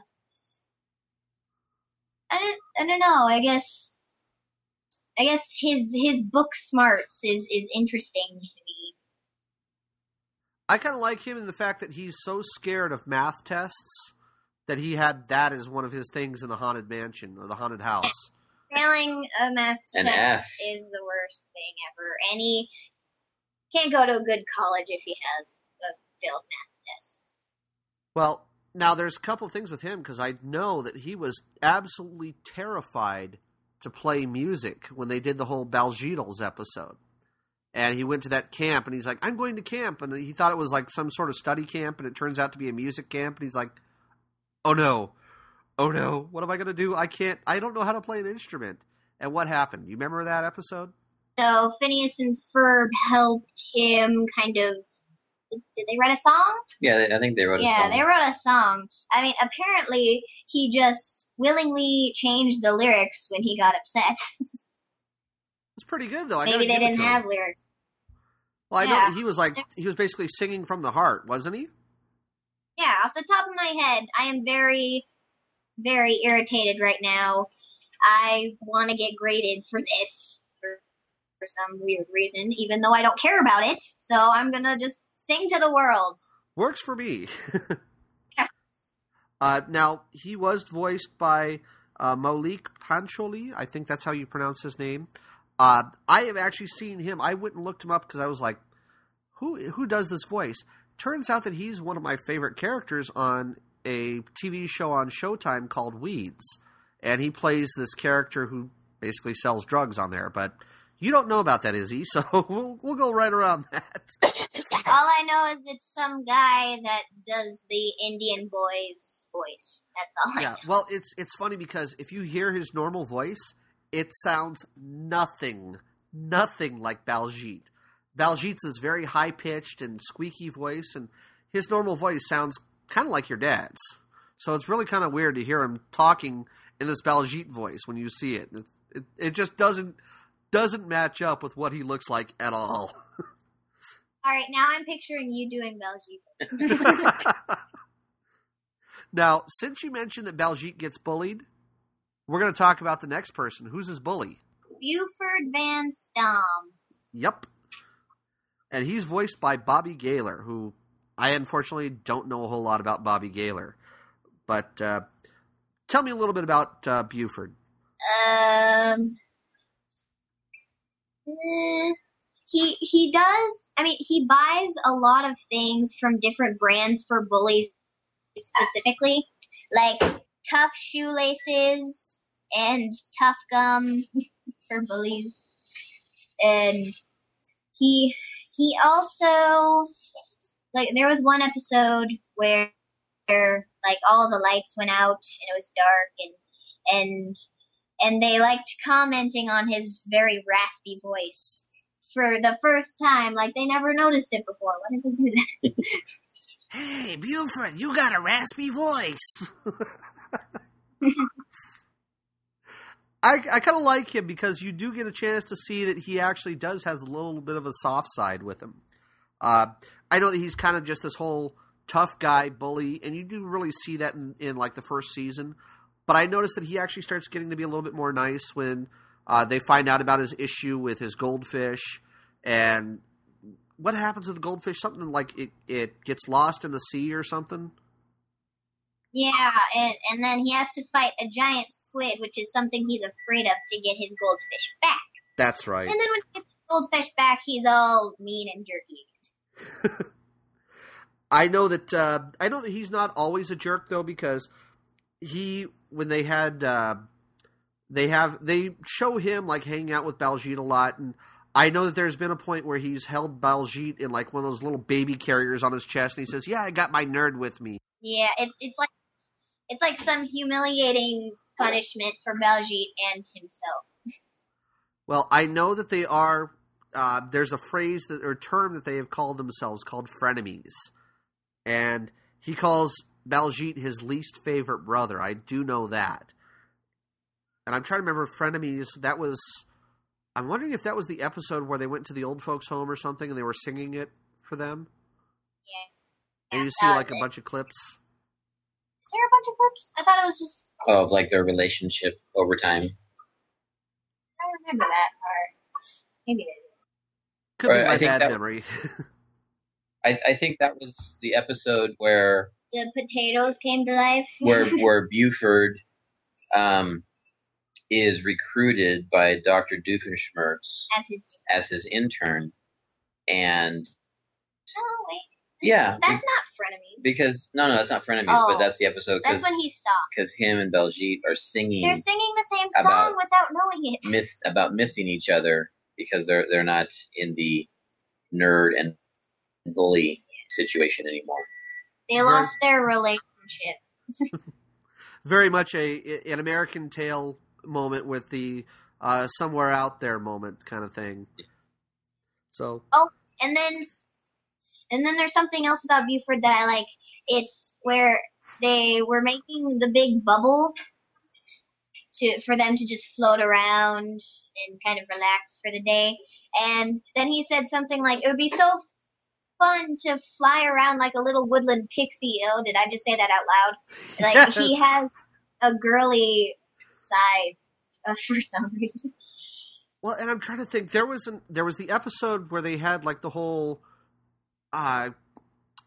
[SPEAKER 3] I don't I don't know. I guess I guess his his book smarts is is interesting to me.
[SPEAKER 1] I kind of like him in the fact that he's so scared of math tests that he had that as one of his things in the haunted mansion or the haunted house.
[SPEAKER 3] Failing a math
[SPEAKER 2] An
[SPEAKER 3] test
[SPEAKER 2] F.
[SPEAKER 3] is the worst thing ever, and he can't go to a good college if he has a failed math test.
[SPEAKER 1] Well, now there's a couple things with him because I know that he was absolutely terrified to play music when they did the whole Baljeetles episode. And he went to that camp and he's like, I'm going to camp. And he thought it was like some sort of study camp and it turns out to be a music camp. And he's like, oh no, oh no, what am I going to do? I can't, I don't know how to play an instrument. And what happened? You remember that episode?
[SPEAKER 3] So Phineas and Ferb helped him kind of. Did, did they write a song?
[SPEAKER 2] Yeah, I think they wrote a
[SPEAKER 3] yeah,
[SPEAKER 2] song.
[SPEAKER 3] they wrote a song. I mean, apparently he just willingly changed the lyrics when he got upset. *laughs*
[SPEAKER 1] It's pretty good though. I
[SPEAKER 3] Maybe they didn't have lyrics.
[SPEAKER 1] Well, I know
[SPEAKER 3] Yeah.
[SPEAKER 1] that he was like, he was basically singing from the heart, wasn't he?
[SPEAKER 3] Yeah, off the top of my head, I am very, very irritated right now. I want to get graded for this for, for some weird reason, even though I don't care about it. So I'm gonna just sing to the world.
[SPEAKER 1] Works for me. *laughs*
[SPEAKER 3] Yeah.
[SPEAKER 1] uh, now he was voiced by uh, Maulik Pancholy. I think that's how you pronounce his name. Uh, I have actually seen him. I went and looked him up because I was like, "Who who does this voice?" Turns out that he's one of my favorite characters on a TV show on Showtime called Weeds, and he plays this character who basically sells drugs on there. But you don't know about that, Izzy, *laughs* so we'll we'll go right around that. *laughs*
[SPEAKER 3] All I know is it's some guy that does the Indian boy's voice. That's all. I
[SPEAKER 1] yeah well it's it's funny because if you hear his normal voice it sounds nothing nothing like baljeet baljeet's is very high pitched and squeaky voice and his normal voice sounds kind of like your dad's so it's really kind of weird to hear him talking in this baljeet voice when you see it it, it, it just doesn't doesn't match up with what he looks like at all *laughs*
[SPEAKER 3] All right, now I'm picturing you doing Belgique. *laughs*
[SPEAKER 1] now since you mentioned that baljeet gets bullied we're going to talk about the next person who's his bully
[SPEAKER 3] Buford Van Stomm.
[SPEAKER 1] Yep. And he's voiced by Bobby Gaylor, who I unfortunately don't know a whole lot about Bobby Gaylor. But uh, tell me a little bit about uh, Buford.
[SPEAKER 3] Um, Mm, he he does. I mean, he buys a lot of things from different brands for bullies specifically, like tough shoelaces and tough gum *laughs* for bullies, and he he also like there was one episode where, where like all the lights went out and it was dark and and and they liked commenting on his very raspy voice for the first time. Like they never noticed it before. Why did they do that? *laughs*
[SPEAKER 1] Hey, Buford, you got a raspy voice. I, I kind of like him because you do get a chance to see that he actually does has a little bit of a soft side with him. Uh, I know that he's kind of just this whole tough guy bully, and you do really see that in, in like the first season. But I noticed that he actually starts getting to be a little bit more nice when uh, they find out about his issue with his goldfish and what happens with the goldfish? Something like it, it gets lost in the sea or something.
[SPEAKER 3] Yeah, and and then he has to fight a giant squid, which is something he's afraid of to get his goldfish back.
[SPEAKER 1] That's right.
[SPEAKER 3] And then when he gets his goldfish back, he's all mean and jerky. *laughs*
[SPEAKER 1] I know that uh, I know that he's not always a jerk though because he when they had uh, they have they show him like hanging out with Baljeet a lot and I know that there's been a point where he's held Baljeet in like one of those little baby carriers on his chest and he says, "Yeah, I got my nerd with me."
[SPEAKER 3] Yeah, it's it's like it's like some humiliating punishment for Baljeet and himself.
[SPEAKER 1] Well, I know that they are. Uh, there's a phrase that or term that they have called themselves called frenemies, and he calls Baljeet his least favorite brother. I do know that, and I'm trying to remember frenemies. That was. I'm wondering if that was the episode where they went to the old folks' home or something, and they were singing it for them.
[SPEAKER 3] Yeah.
[SPEAKER 1] And you see like a
[SPEAKER 3] it.
[SPEAKER 1] bunch of clips.
[SPEAKER 3] Is there a bunch of clips? I thought it was just.
[SPEAKER 2] of like their relationship over time.
[SPEAKER 3] I don't remember that part. Maybe they did.
[SPEAKER 1] Could be my bad
[SPEAKER 2] that-
[SPEAKER 1] memory. *laughs*
[SPEAKER 2] I, I think that was the episode where
[SPEAKER 3] The potatoes came to life. *laughs*
[SPEAKER 2] where *laughs* where Buford um, is recruited by Doctor Doofenshmirtz
[SPEAKER 3] as his.
[SPEAKER 2] as his intern, and
[SPEAKER 3] Oh wait,
[SPEAKER 2] yeah,
[SPEAKER 3] that's
[SPEAKER 2] be-
[SPEAKER 3] not frenemies.
[SPEAKER 2] because no, no, that's not frenemies,
[SPEAKER 3] Oh.
[SPEAKER 2] but that's the episode
[SPEAKER 3] That's when he he's because
[SPEAKER 2] him and Baljeet are singing
[SPEAKER 3] They're singing the same song without knowing it. *laughs*
[SPEAKER 2] miss about missing each other because they're they're not in the nerd and bully situation anymore.
[SPEAKER 3] They lost their relationship. *laughs*
[SPEAKER 1] Very much a an American Tale moment with the uh, somewhere out there moment kind of thing. So Oh,
[SPEAKER 3] And then, and then there's something else about Buford that I like. It's where they were making the big bubble to for them to just float around and kind of relax for the day. And then he said something like, "It would be so fun to fly around like a little woodland pixie." Oh, did I just say that out loud? Like *laughs* he has a girly side uh, *laughs* for some reason.
[SPEAKER 1] Well, and I'm trying to think. There was an there was the episode where they had like the whole, uh,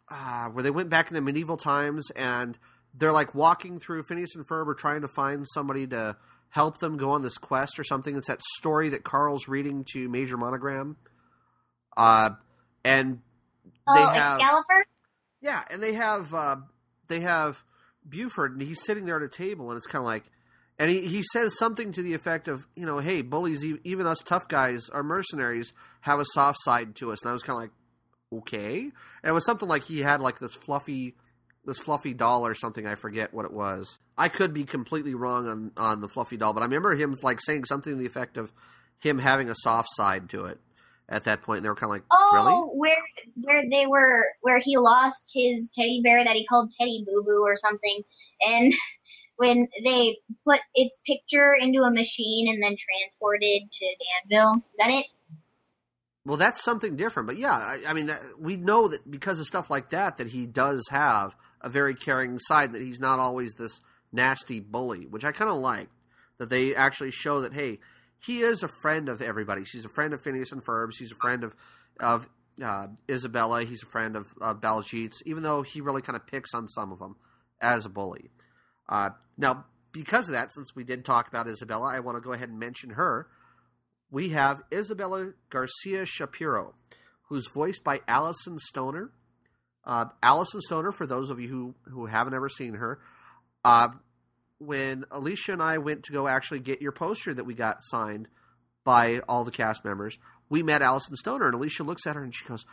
[SPEAKER 1] uh, where they went back into medieval times and they're like walking through Phineas and Ferb are trying to find somebody to help them go on this quest or something. It's that story that Carl's reading to Major Monogram, uh, and
[SPEAKER 3] oh,
[SPEAKER 1] have
[SPEAKER 3] Excalibur.
[SPEAKER 1] yeah, and they have uh, they have Buford, and he's sitting there at a table, and it's kind of like, and he, he says something to the effect of, you know, hey, bullies, even us tough guys, our mercenaries, have a soft side to us, and I was kind of like, okay, and it was something like he had like this fluffy, this fluffy doll or something. I forget what it was. I could be completely wrong on on the fluffy doll, but I remember him like saying something to the effect of him having a soft side to it at that point, they were kind of like, oh, really?
[SPEAKER 3] Oh, where where they were where he lost his teddy bear that he called Teddy Boo Boo or something, and *laughs* when they put its picture into a machine and then transported to Danville, is that it?
[SPEAKER 1] Well, that's something different, but yeah, I, I mean, that, we know that because of stuff like that, that he does have a very caring side. That he's not always this nasty bully, which I kind of like. That they actually show that hey, he is a friend of everybody. He's a friend of Phineas and Ferb's. He's a friend of of uh, Isabella. He's a friend of uh, Baljeet's, even though he really kind of picks on some of them as a bully. Uh, now, because of that, since we did talk about Isabella, I want to go ahead and mention her we have Isabella Garcia Shapiro, who's voiced by Alyson Stoner. Uh, Alyson Stoner, for those of you who, who haven't ever seen her, uh, when Alicia and I went to go actually get your poster that we got signed by all the cast members, we met Alyson Stoner, and Alicia looks at her and she goes,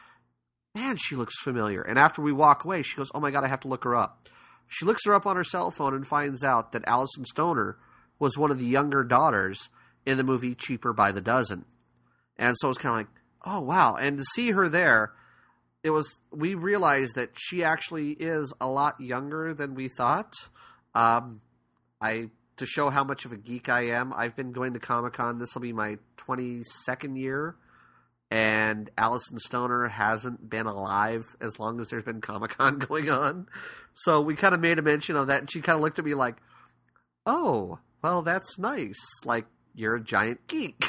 [SPEAKER 1] man, she looks familiar. And after we walk away, she goes, oh my god, I have to look her up. She looks her up on her cell phone and finds out that Alyson Stoner was one of the younger daughters in the movie Cheaper by the Dozen. And so it's kind of like, oh wow. And to see her there, it was we realized that she actually is a lot younger than we thought. Um, I to show how much of a geek I am, I've been going to Comic Con. This will be my twenty second year, and Alyson Stoner hasn't been alive as long as there's been Comic Con *laughs* going on. So we kind of made a mention of that, and she kind of looked at me like, "Oh, well, that's nice. Like you're a giant geek."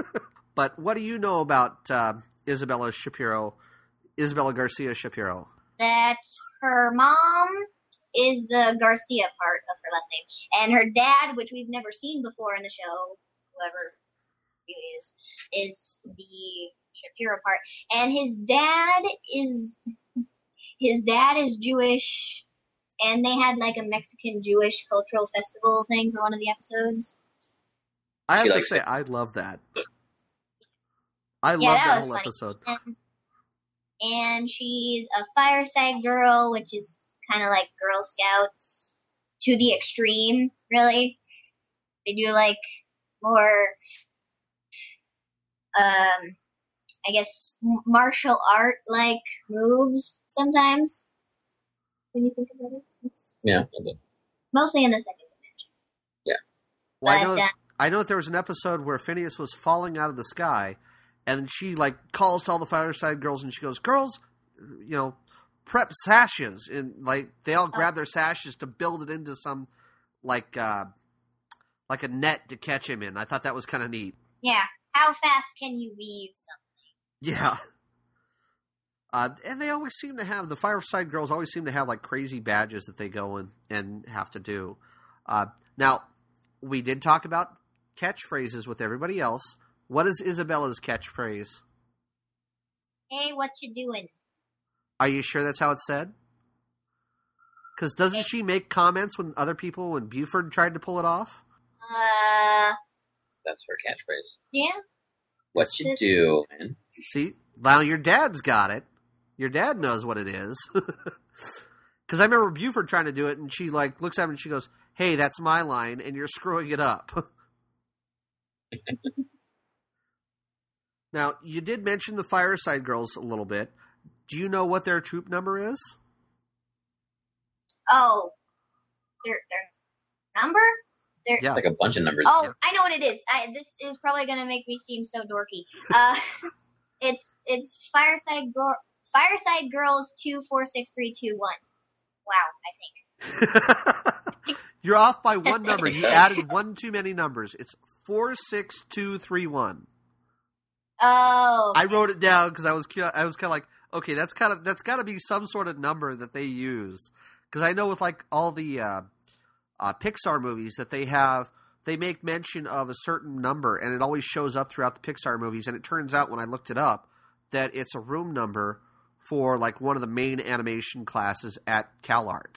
[SPEAKER 1] *laughs* but what do you know about uh, Isabella Shapiro? Isabella Garcia Shapiro.
[SPEAKER 3] That her mom is the Garcia part of her last name, and her dad, which we've never seen before in the show, whoever he is, is the Shapiro part, and his dad is his dad is Jewish, and they had like a Mexican Jewish cultural festival thing for one of the episodes.
[SPEAKER 1] I have to say,
[SPEAKER 2] it.
[SPEAKER 1] I love that. I
[SPEAKER 3] yeah,
[SPEAKER 1] love
[SPEAKER 3] that
[SPEAKER 1] that whole
[SPEAKER 3] funny.
[SPEAKER 1] episode.
[SPEAKER 3] And, and she's a fireside girl, which is kind of like Girl Scouts to the extreme, really. They do like more, um, I guess, martial art like moves sometimes. When you think about it, it's
[SPEAKER 2] Yeah.
[SPEAKER 3] mostly in the second
[SPEAKER 1] Well, I know,
[SPEAKER 3] uh,
[SPEAKER 1] I know that there was an episode where Phineas was falling out of the sky, and she like calls to all the fireside girls, and she goes, "Girls, you know, prep sashes," and like they all grab their sashes to build it into some like uh like a net to catch him in. I thought that was kind of neat.
[SPEAKER 3] Yeah, how fast can you weave something?
[SPEAKER 1] Yeah. *laughs* Uh, and they always seem to have the fireside girls always seem to have like crazy badges that they go and, and have to do. Uh, now, we did talk about catchphrases with everybody else. What is Isabella's catchphrase?
[SPEAKER 3] Hey, what you doing?
[SPEAKER 1] Are you sure that's how it's said? Because doesn't she make comments when other people, when Buford tried to pull it off?
[SPEAKER 3] Uh,
[SPEAKER 2] That's her catchphrase.
[SPEAKER 3] yeah.
[SPEAKER 2] What you do.
[SPEAKER 1] See, now your dad's got it. Your dad knows what it is. *laughs* Because I remember Buford trying to do it, and she like looks at him and she goes, "Hey, that's my line, and you're screwing it up." *laughs* *laughs* now you did mention the Fireside Girls a little bit. Do you know what their troop number is?
[SPEAKER 3] Oh, their their number? Their
[SPEAKER 1] Yeah.
[SPEAKER 2] Like a bunch of numbers.
[SPEAKER 3] oh, I know what it is. I, this is probably gonna make me seem so dorky. Uh, *laughs* it's it's Fireside Girl Fireside Girls two four six three two one. Wow, I think. *laughs*
[SPEAKER 1] you're off by one number. You *laughs* added one too many numbers. It's four six two three one.
[SPEAKER 3] Oh,
[SPEAKER 1] I wrote it down because I was I was kind of like, okay, that's kind of that's got to be some sort of number that they use because I know with like all the uh, uh, Pixar movies that they have, they make mention of a certain number, and it always shows up throughout the Pixar movies. And it turns out when I looked it up that it's a room number for like one of the main animation classes at CalArts.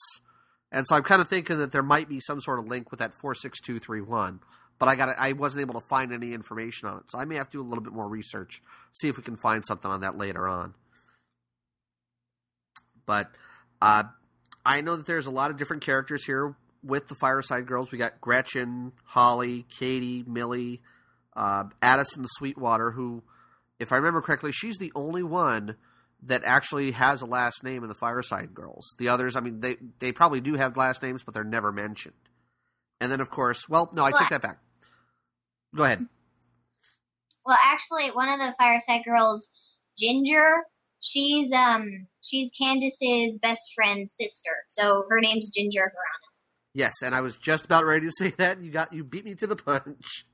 [SPEAKER 1] And so I'm kind of thinking that there might be some sort of link with that four six two three one but I got I wasn't able to find any information on it, so I may have to do a little bit more research, see if we can find something on that later on. But uh, I know that there's a lot of different characters here with the Fireside Girls. We got Gretchen, Holly, Katie, Millie, uh, Addison Sweetwater, who, if I remember correctly, she's the only one that actually has a last name in the Fireside Girls. The others, I mean, they they probably do have last names, but they're never mentioned. And then, of course, well, no, I take that back. Go ahead.
[SPEAKER 3] well, actually, one of the Fireside Girls, Ginger, she's um she's Candace's best friend's sister, so her name's Ginger Hirano.
[SPEAKER 1] Yes, and I was just about ready to say that. You got you beat me to the punch.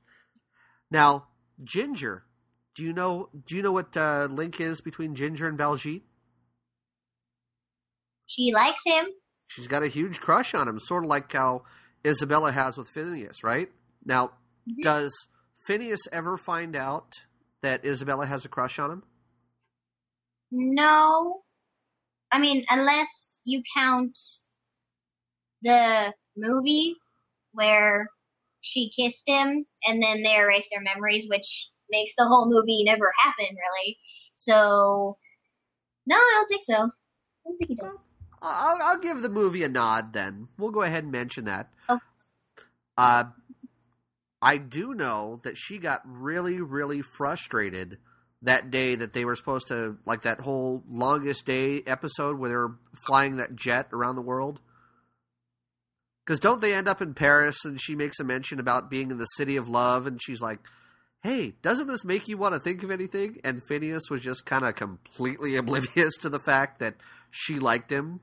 [SPEAKER 1] Now, Ginger, do you know do you know what uh, link is between Ginger and Baljeet?
[SPEAKER 3] She likes him.
[SPEAKER 1] She's got a huge crush on him, sort of like how Isabella has with Phineas, right? Now,
[SPEAKER 3] Mhm.
[SPEAKER 1] does Phineas ever find out that Isabella has a crush on him?
[SPEAKER 3] No. I mean, unless you count the movie where she kissed him and then they erase their memories, which makes the whole movie never happen, really. So, No, I don't think so. I don't think he does.
[SPEAKER 1] I'll, I'll give the movie a nod then. We'll go ahead and mention that.
[SPEAKER 3] Oh.
[SPEAKER 1] Uh, I do know that she got really, really frustrated that day that they were supposed to, like that whole longest day episode where they were flying that jet around the world. Because don't they end up in Paris and she makes a mention about being in the city of love and she's like, hey, doesn't this make you want to think of anything? And Phineas was just kind of completely *laughs* oblivious to the fact that she liked him.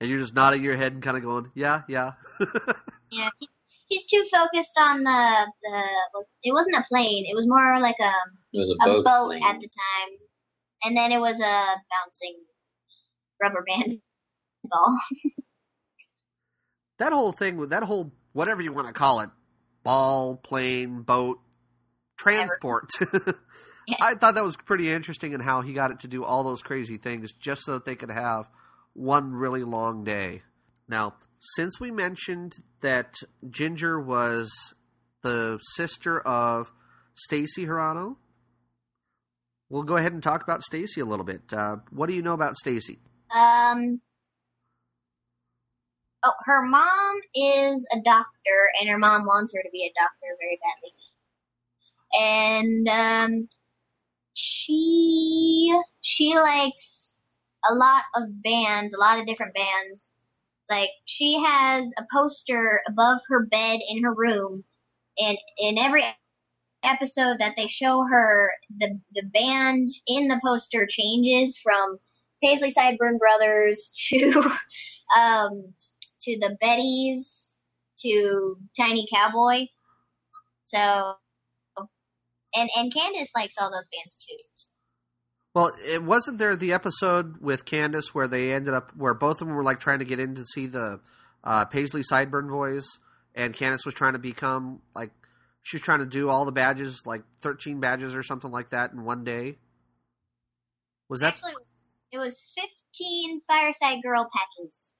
[SPEAKER 1] And you're just nodding your head and kind of going, yeah, yeah. *laughs*
[SPEAKER 3] Yeah, he's, he's too focused on the the. It wasn't a plane. It was more like a
[SPEAKER 2] It was
[SPEAKER 3] a
[SPEAKER 2] a boat,
[SPEAKER 3] boat at the time, and then it was a bouncing rubber band *laughs* ball.
[SPEAKER 1] that whole thing with that whole whatever you want to call it ball plane boat transport *laughs*
[SPEAKER 3] Yeah.
[SPEAKER 1] i thought that was pretty interesting in how he got it to do all those crazy things just so that they could have one really long day now since we mentioned that ginger was the sister of stacy hirano we'll go ahead and talk about stacy a little bit uh, what do you know about stacy
[SPEAKER 3] Um. Oh, her mom is a doctor, and her mom wants her to be a doctor very badly. And um, she she likes a lot of bands, a lot of different bands. Like she has a poster above her bed in her room, and in every episode that they show her, the the band in the poster changes from Paisley Sideburn Brothers *laughs* to um to the Bettys to Tiny Cowboy. So and and Candace likes all those bands too.
[SPEAKER 1] Well, it wasn't there the episode with Candace where they ended up where both of them were like trying to get in to see the uh, Paisley Sideburn boys, and Candace was trying to become like she was trying to do all the badges, like thirteen badges or something like that, in one day. Was that
[SPEAKER 3] Actually, it was 15 Fireside Girl patches.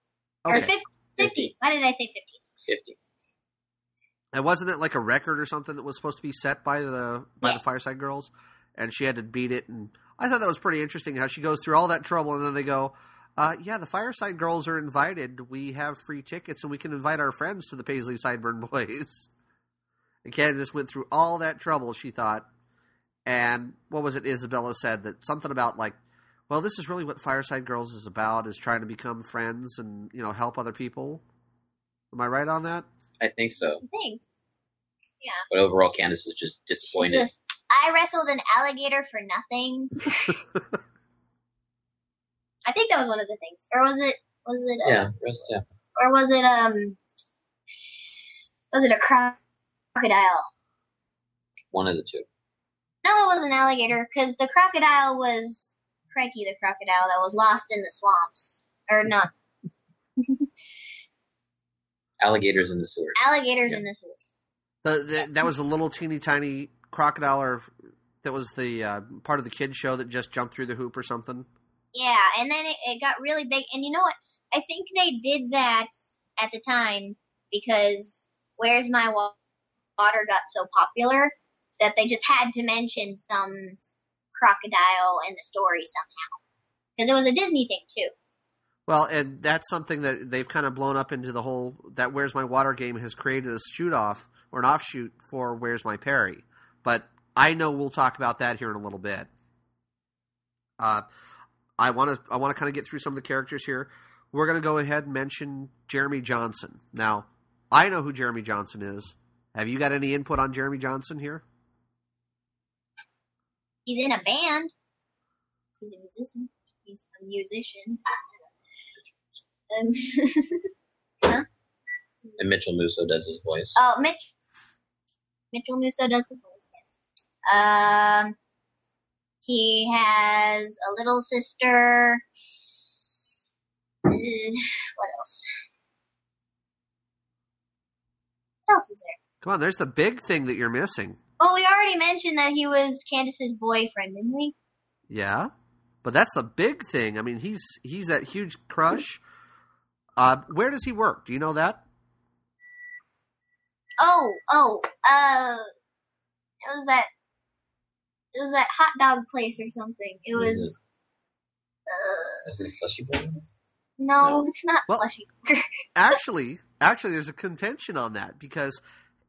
[SPEAKER 3] Or
[SPEAKER 1] okay?
[SPEAKER 3] 50, 50. Why did I say 50?
[SPEAKER 2] 50.
[SPEAKER 1] And wasn't it like a record or something that was supposed to be set by the by the Fireside Girls, and she had to beat it? And I thought that was pretty interesting how she goes through all that trouble, and then they go, uh, "Yeah, the Fireside Girls are invited. We have free tickets, and we can invite our friends to the Paisley Sideburn *laughs* Boys." And Candace went through all that trouble. She thought, and what was it? Isabella said that something about like, well, this is really what Fireside Girls is about: is trying to become friends and you know help other people. Am I right on that?
[SPEAKER 2] I think so.
[SPEAKER 3] I think.
[SPEAKER 2] But overall, Candace is just
[SPEAKER 3] She's
[SPEAKER 2] disappointed.
[SPEAKER 3] just, I wrestled an alligator for nothing. I think that was one of the things. Or was it, was it, uh,
[SPEAKER 2] yeah, rest, yeah.
[SPEAKER 3] or was it, um, was it a crocodile?
[SPEAKER 2] One of the two.
[SPEAKER 3] No, it was an alligator, because the crocodile was Cranky the crocodile that was lost in the swamps. Or not,
[SPEAKER 2] Alligators in the sewers.
[SPEAKER 3] alligators
[SPEAKER 2] Yeah.
[SPEAKER 3] in the sewers.
[SPEAKER 1] The, the, that was a little teeny tiny crocodile, or that was the uh, part of the kids show that just jumped through the hoop or something.
[SPEAKER 3] Yeah, and then it, it got really big. And you know what? I think they did that at the time because Where's My Water got so popular that they just had to mention some crocodile in the story somehow. Because it was a Disney thing too.
[SPEAKER 1] Well, and that's something that they've kind of blown up into the whole that Where's My Water game has created a shoot off or an offshoot for Where's My Perry. But I know we'll talk about that here in a little bit. Uh, I want to I want to kind of get through some of the characters here. We're going to go ahead and mention Jeremy Johnson. Now, I know who Jeremy Johnson is. Have you got any input on Jeremy Johnson here?
[SPEAKER 3] He's in a band. He's a musician. He's a musician. *laughs* Um,
[SPEAKER 2] And Mitchell Musso does his voice.
[SPEAKER 3] oh, Mitch. Mitchell Musso does his voice, yes. Um, he has a little sister. Uh, what else? What else is there?
[SPEAKER 1] Come on, there's the big thing that you're missing.
[SPEAKER 3] Well, we already mentioned that he was Candace's boyfriend, didn't we?
[SPEAKER 1] Yeah, but that's the big thing. I mean, he's he's that huge crush. Uh, where does he work? Do you know that?
[SPEAKER 3] Oh, oh, uh, it was that it was that hot dog place or something. It
[SPEAKER 2] What is
[SPEAKER 3] was. Uh,
[SPEAKER 2] Is it slushy burgers?
[SPEAKER 3] no,
[SPEAKER 2] No.
[SPEAKER 3] it's not
[SPEAKER 1] Well-
[SPEAKER 3] slushy. *laughs*
[SPEAKER 1] Actually, actually, there's a contention on that because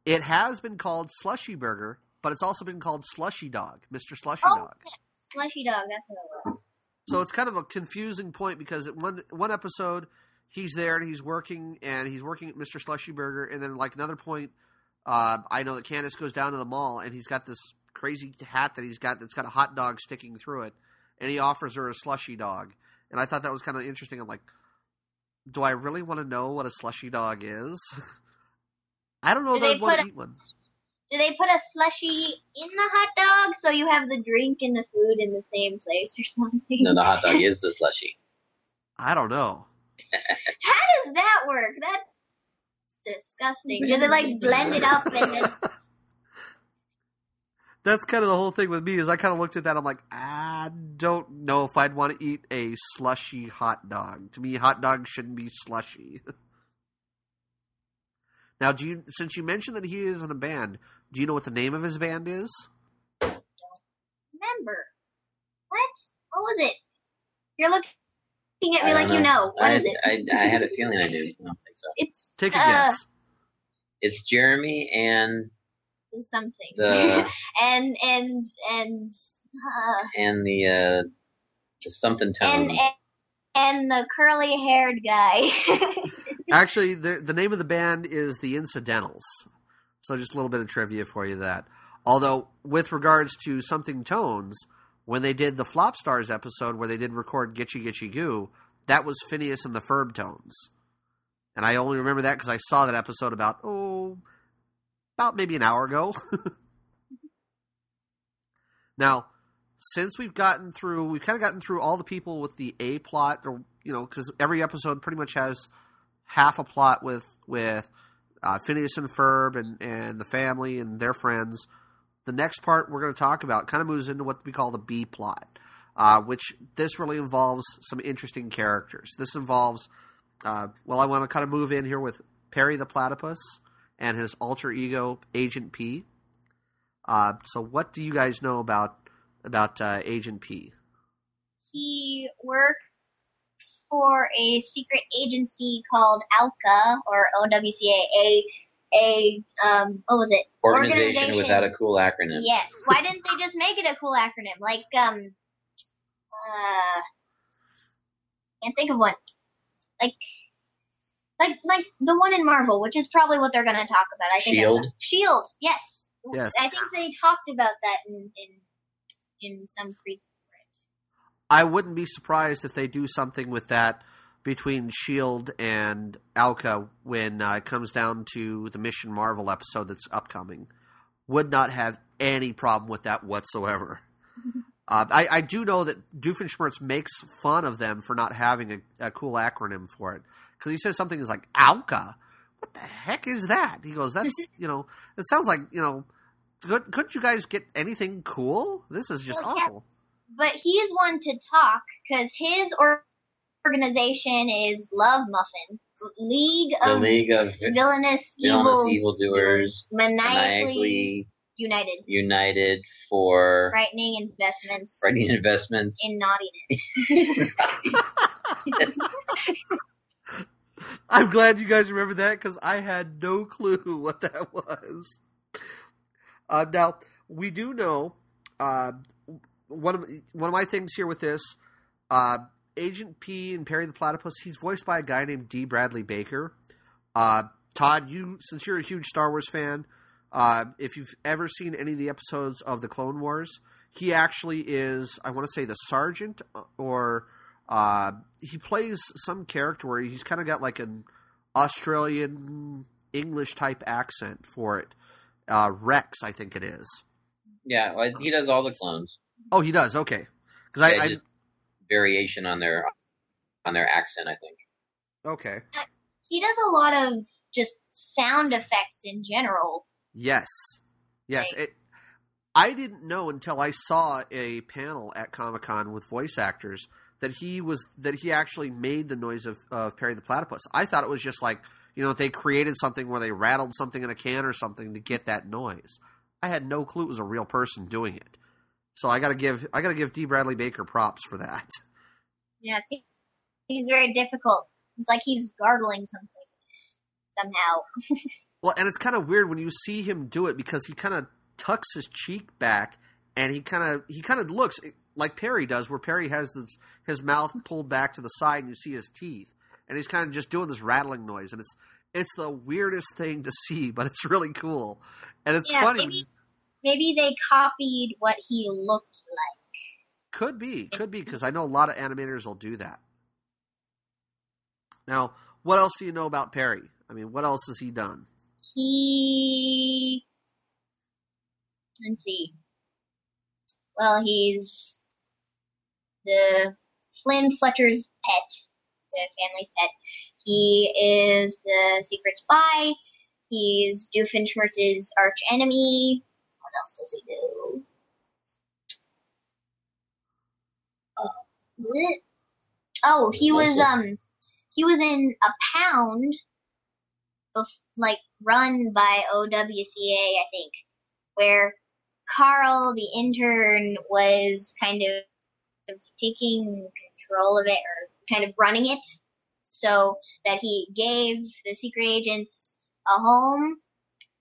[SPEAKER 1] it has been called Slushy Burger, but it's also been called Slushy Dog, Mr. Slushy
[SPEAKER 3] Oh,
[SPEAKER 1] Dog.
[SPEAKER 3] yes, slushy dog. That's what it was.
[SPEAKER 1] So it's kind of a confusing point because at one one episode he's there and he's working and he's working at Mr. Slushy Burger, and then like another point, uh, I know that Candace goes down to the mall and he's got this crazy hat that he's got that's got a hot dog sticking through it, and he offers her a slushy dog, and I thought that was kind of interesting. I'm like, do I really want to know what a slushy dog is? *laughs* I don't know
[SPEAKER 3] Do
[SPEAKER 1] that
[SPEAKER 3] they
[SPEAKER 1] I'd want
[SPEAKER 3] put
[SPEAKER 1] to
[SPEAKER 3] a-
[SPEAKER 1] eat one.
[SPEAKER 3] Do they put a slushy in the hot dog so you have the drink and the food in the same place or something?
[SPEAKER 2] No, the hot dog *laughs* is the slushy.
[SPEAKER 1] I don't know. *laughs*
[SPEAKER 3] How does that work? That's disgusting. Do they like blend it up and then
[SPEAKER 1] That's kind of the whole thing with me is I kind of looked at that. I'm like, I don't know if I'd want to eat a slushy hot dog. To me, hot dogs shouldn't be slushy. *laughs* now, do you since you mentioned that he is in a band, do you know what the name of his band is?
[SPEAKER 3] remember? What? What was it? You're looking at me like
[SPEAKER 2] don't
[SPEAKER 3] you know. What
[SPEAKER 2] I,
[SPEAKER 3] is it?
[SPEAKER 2] I, I had a feeling I knew. I don't think so.
[SPEAKER 3] It's
[SPEAKER 1] Take a
[SPEAKER 3] uh,
[SPEAKER 1] guess.
[SPEAKER 2] It's Jeremy and
[SPEAKER 3] something.
[SPEAKER 2] the *laughs*
[SPEAKER 3] and and and uh,
[SPEAKER 2] and the uh, the something tone.
[SPEAKER 3] and and and the curly haired guy. *laughs*
[SPEAKER 1] Actually, the the name of the band is the Incidentals. So just a little bit of trivia for you that. Although with regards to something tones, when they did the Flop Starz episode where they did record Gitchee Gitchee Goo, that was Phineas and the Ferb tones. And I only remember that because I saw that episode about oh about maybe an hour ago. *laughs* now, since we've gotten through, we've kind of gotten through all the people with the A plot, or you know, because every episode pretty much has half a plot with with uh, Phineas and Ferb and and the family and their friends. The next part we're going to talk about kind of moves into what we call the B plot, uh, which this really involves some interesting characters. This involves, uh, well, I want to kind of move in here with Perry the Platypus and his alter ego Agent P. Uh, so, what do you guys know about about uh, Agent P?
[SPEAKER 3] he works for a secret agency called ALCA or OWCA. A a um what was it?
[SPEAKER 2] organization, without a cool acronym.
[SPEAKER 3] Yes. Why *laughs* didn't they just make it a cool acronym? Like um uh can't think of one. Like like like the one in Marvel, which is probably what they're gonna talk about. I think
[SPEAKER 2] Shield?
[SPEAKER 3] Shield, yes.
[SPEAKER 1] Yes.
[SPEAKER 3] I think they talked about that in in in some pre
[SPEAKER 1] I wouldn't be surprised if they do something with that between Shield and Alka when uh, it comes down to the Mission Marvel episode that's upcoming. Would not have any problem with that whatsoever. *laughs* uh, I, I do know that Doofenshmirtz makes fun of them for not having a, a cool acronym for it because he says something is like Alka. What the heck is that? He goes, "That's *laughs* you know, it sounds like you know." Could, couldn't you guys get anything cool? This is just
[SPEAKER 3] Well, yeah.
[SPEAKER 1] awful.
[SPEAKER 3] but he's one to talk because his or- organization is Love Muffin, League
[SPEAKER 2] The
[SPEAKER 3] of
[SPEAKER 2] League of
[SPEAKER 3] Villainous,
[SPEAKER 2] Villainous
[SPEAKER 3] Evil,
[SPEAKER 2] Evildoers,
[SPEAKER 3] Maniacally
[SPEAKER 2] maniacally
[SPEAKER 3] United,
[SPEAKER 2] united for
[SPEAKER 3] frightening investments
[SPEAKER 2] writing investments.
[SPEAKER 3] in naughtiness. *laughs* *laughs*
[SPEAKER 1] I'm glad you guys remember that because I had no clue *laughs* what that was. Uh, now we do know uh, one of one of my things here with this uh, Agent P and Perry the Platypus. He's voiced by a guy named D. Bradley Baker. Uh, Todd, you since you're a huge Star Wars fan, uh, if you've ever seen any of the episodes of the Clone Wars, he actually is I want to say the sergeant or uh, he plays some character where he's kind of got like an Australian English type accent for it. Uh, Rex, I think it is.
[SPEAKER 2] yeah, well, he does all the clones.
[SPEAKER 1] Oh, he does. Okay, because
[SPEAKER 2] Yeah,
[SPEAKER 1] I, I
[SPEAKER 2] just variation on their on their accent. I think.
[SPEAKER 1] okay.
[SPEAKER 3] he does a lot of just sound effects in general.
[SPEAKER 1] Yes, yes. It. I didn't know until I saw a panel at Comic Con with voice actors that he was that he actually made the noise of, of Perry the Platypus. I thought it was just like you know they created something where they rattled something in a can or something to get that noise. I had no clue it was a real person doing it. So I got to give I got to give D. Bradley Baker props for that.
[SPEAKER 3] Yeah, he's very difficult. It's like he's gargling something somehow. *laughs*
[SPEAKER 1] well, and it's kind of weird when you see him do it because he kind of tucks his cheek back and he kind of he kind of looks like Perry does, where Perry has the, his mouth pulled back to the side and you see his teeth, and he's kind of just doing this rattling noise, and it's it's the weirdest thing to see, but it's really cool, and it's
[SPEAKER 3] yeah,
[SPEAKER 1] funny.
[SPEAKER 3] Maybe, maybe they copied what he looked like.
[SPEAKER 1] Could be, could be, because I know a lot of animators will do that. Now, what else do you know about Perry? I mean, what else has he done?
[SPEAKER 3] He let's see. Well, he's the Flynn Fletcher's pet, the family pet. He is the secret spy. He's Doofenshmirtz's arch enemy. What else does he do? Oh, oh he was um, he was in a pound, like run by OWCA, I think, where Carl the intern was kind of of taking control of it or kind of running it so that he gave the secret agents a home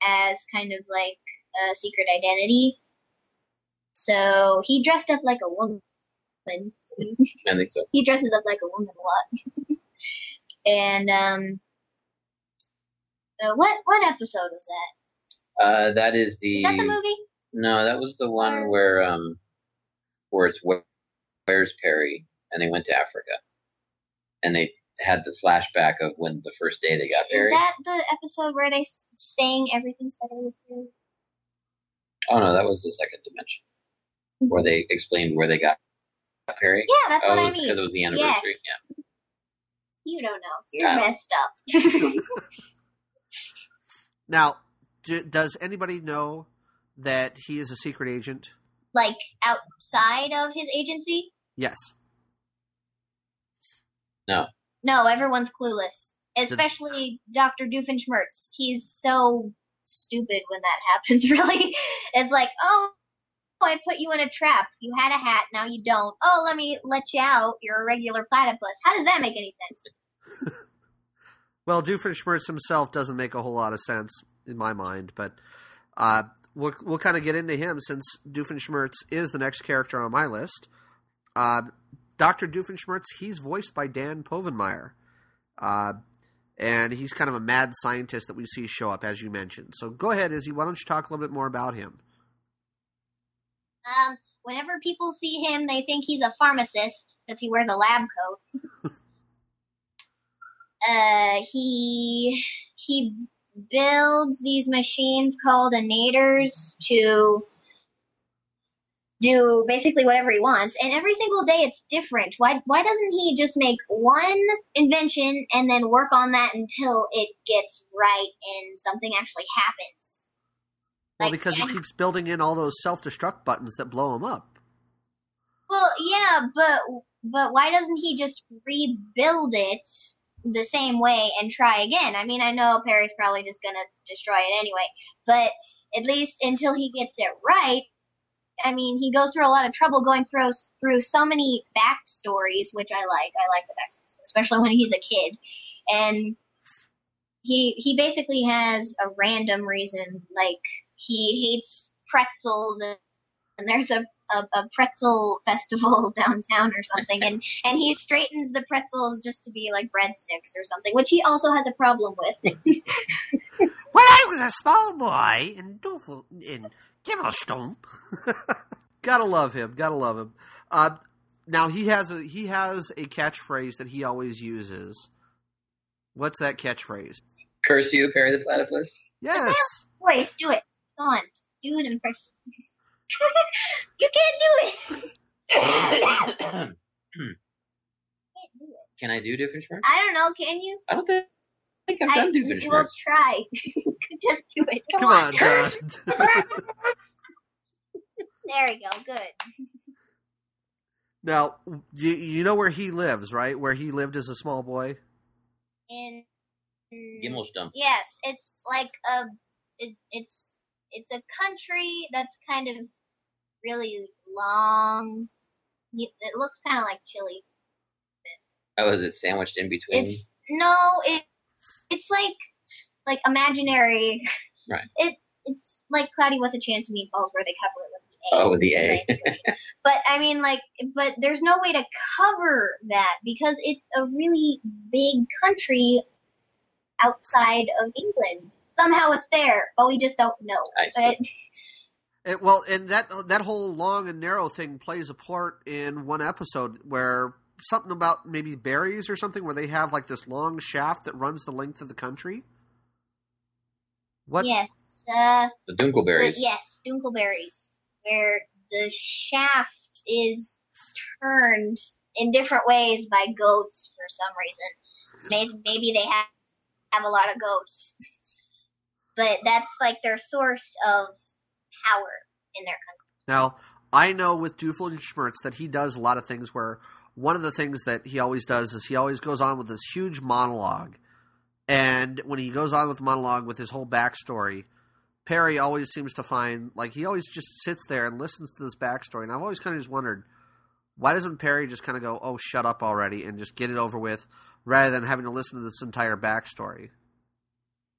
[SPEAKER 3] as kind of like a secret identity. So he dressed up like a woman.
[SPEAKER 2] I think so.
[SPEAKER 3] he dresses up like a woman a lot. *laughs* and um, uh, what what episode was that?
[SPEAKER 2] Uh, that is the.
[SPEAKER 3] Is that the movie?
[SPEAKER 2] No, that was the one where um, where it's where's Perry? And they went to Africa. And they had the flashback of when the first day they got
[SPEAKER 3] there.
[SPEAKER 2] Is
[SPEAKER 3] that the episode where they sang "Everything's Better with You"?
[SPEAKER 2] Oh no, that was the second dimension, mm-hmm. where they explained where they got Perry.
[SPEAKER 3] Yeah, that's
[SPEAKER 2] oh,
[SPEAKER 3] what I mean.
[SPEAKER 2] Because it was the anniversary.
[SPEAKER 3] Yes.
[SPEAKER 2] Yeah.
[SPEAKER 3] You don't know. You're
[SPEAKER 2] don't.
[SPEAKER 3] messed up. *laughs*
[SPEAKER 1] now, do, does anybody know that he is a secret agent?
[SPEAKER 3] Like outside of his agency?
[SPEAKER 1] Yes.
[SPEAKER 3] No. No, everyone's clueless. Especially the... Dr. Doofenshmirtz. He's so stupid when that *laughs* happens, really. It's like, oh, I put you in a trap. You had a hat, now you don't. Oh, let me let you out. You're a regular platypus. How does that make any sense? *laughs*
[SPEAKER 1] well, Doofenshmirtz himself doesn't make a whole lot of sense in my mind, but uh, we'll, we'll kind of get into him since Doofenshmirtz is the next character on my list. Uh, Dr. Doofenshmirtz, he's voiced by Dan Povenmire. Uh, and he's kind of a mad scientist that we see show up, as you mentioned. So go ahead, Izzy. Why don't you talk a little bit more about him?
[SPEAKER 3] Um, whenever people see him, they think he's a pharmacist because he wears a lab coat. *laughs* uh, he he builds these machines called inators to do basically whatever he wants. And every single day it's different. Why, why doesn't he just make one invention and then work on that until it gets right and something actually happens?
[SPEAKER 1] Well,
[SPEAKER 3] like,
[SPEAKER 1] because he keeps building in all those self-destruct buttons that blow him up.
[SPEAKER 3] Well, yeah, but but why doesn't he just rebuild it the same way and try again? I mean, I know Perry's probably just gonna destroy it anyway, but at least until he gets it right, I mean, he goes through a lot of trouble going through through so many backstories, which I like. I like the backstories, especially when he's a kid, and he he basically has a random reason, like he hates pretzels, and, and there's a, a a pretzel festival *laughs* downtown or something, and and he straightens the pretzels just to be like breadsticks or something, which he also has a problem with. *laughs*
[SPEAKER 1] when I was a small boy in Dover, in Give him a stomp. *laughs* gotta love him. Gotta love him. Uh, now he has a he has a catchphrase that he always uses. What's that catchphrase?
[SPEAKER 2] Curse you, Perry the Platypus.
[SPEAKER 1] Yes.
[SPEAKER 3] Voice, do it. Go on. Do an impression. *laughs* you can't do it. *coughs* *coughs*
[SPEAKER 2] Can I do different impressions?
[SPEAKER 3] I don't know. Can you?
[SPEAKER 2] I don't think think I've done I,
[SPEAKER 3] We'll try. *laughs* Just do it. Come,
[SPEAKER 1] Come on, *laughs*
[SPEAKER 3] there we go. Good.
[SPEAKER 1] Now you you know where he lives, right? Where he lived as a small boy.
[SPEAKER 3] In.
[SPEAKER 2] Gimmelshtump.
[SPEAKER 3] Yes, it's like a it, it's it's a country that's kind of really long. It looks kind of like Chile.
[SPEAKER 2] Oh, is it sandwiched in between?
[SPEAKER 3] It's, no, it, it's like like imaginary.
[SPEAKER 2] Right.
[SPEAKER 3] It it's like Cloudy with a Chance of Meatballs, where they cover it with the A.
[SPEAKER 2] oh, with the A. *laughs*
[SPEAKER 3] But I mean, like, but there's no way to cover that because it's a really big country outside of England. Somehow it's there, but we just don't know.
[SPEAKER 2] I see.
[SPEAKER 3] But
[SPEAKER 1] It, well, and that that whole long and narrow thing plays a part in one episode where something about maybe berries or something where they have like this long shaft that runs the length of the country. What?
[SPEAKER 3] yes, uh,
[SPEAKER 2] the
[SPEAKER 3] the, yes, Dunkleberries, where the shaft is turned in different ways by goats for some reason. Maybe, maybe they have have a lot of goats, *laughs* but that's like their source of power in their country.
[SPEAKER 1] Now, I know with Doofenshmirtz that he does a lot of things where one of the things that he always does is he always goes on with this huge monologue. And when he goes on with the monologue with his whole backstory, Perry always seems to find, like, he always just sits there and listens to this backstory. And I've always kind of just wondered, why doesn't Perry just kind of go, oh, shut up already, and just get it over with, rather than having to listen to this entire backstory?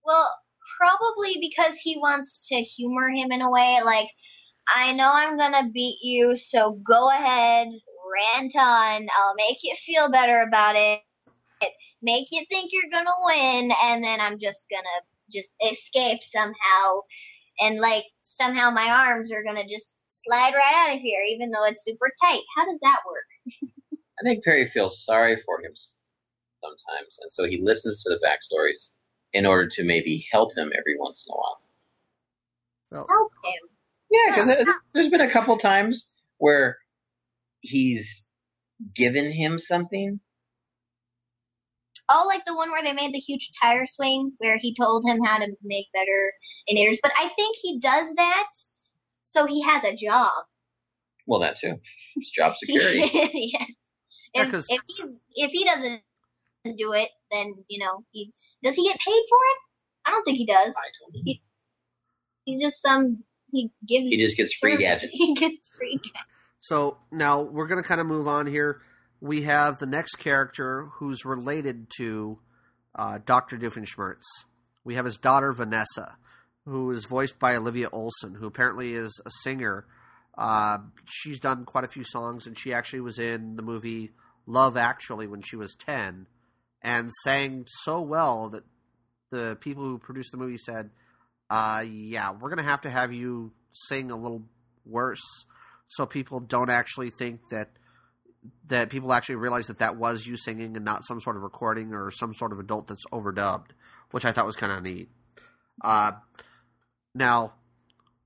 [SPEAKER 3] Well, probably because he wants to humor him in a way. Like, I know I'm gonna beat you, so go ahead, rant on. I'll make you feel better about it. Make you think you're gonna win, and then I'm just gonna just escape somehow. And like, somehow my arms are gonna just slide right out of here, even though it's super tight. How does that work? *laughs*
[SPEAKER 2] I think Perry feels sorry for him sometimes, and so he listens to the backstories in order to maybe help him every once in a while.
[SPEAKER 1] Well,
[SPEAKER 3] Help him.
[SPEAKER 2] Yeah, because there's been a couple times where he's given him something.
[SPEAKER 3] Oh, like the one where they made the huge tire swing, where he told him how to make better inators. But I think he does that so he has a job.
[SPEAKER 2] Well, that too. It's job *laughs* security.
[SPEAKER 3] yeah.
[SPEAKER 1] Yeah,
[SPEAKER 3] if he if he doesn't do it, then you know he does he get paid for it? I don't think he does.
[SPEAKER 2] I told him.
[SPEAKER 3] He's just some he gives.
[SPEAKER 2] He just gets free
[SPEAKER 3] service. *laughs*
[SPEAKER 2] gadgets.
[SPEAKER 3] He gets free gadgets.
[SPEAKER 1] So now we're going to kind of move on here. We have the next character who's related to uh, Dr. Doofenshmirtz. We have his daughter, Vanessa, who is voiced by Olivia Olson, who apparently is a singer. Uh, she's done quite a few songs, and she actually was in the movie Love Actually when she was 10 and sang so well that the people who produced the movie said, uh, yeah, we're going to have to have you sing a little worse so people don't actually think that that people actually realize that that was you singing and not some sort of recording or some sort of adult that's overdubbed, which I thought was kind of neat. Uh, now,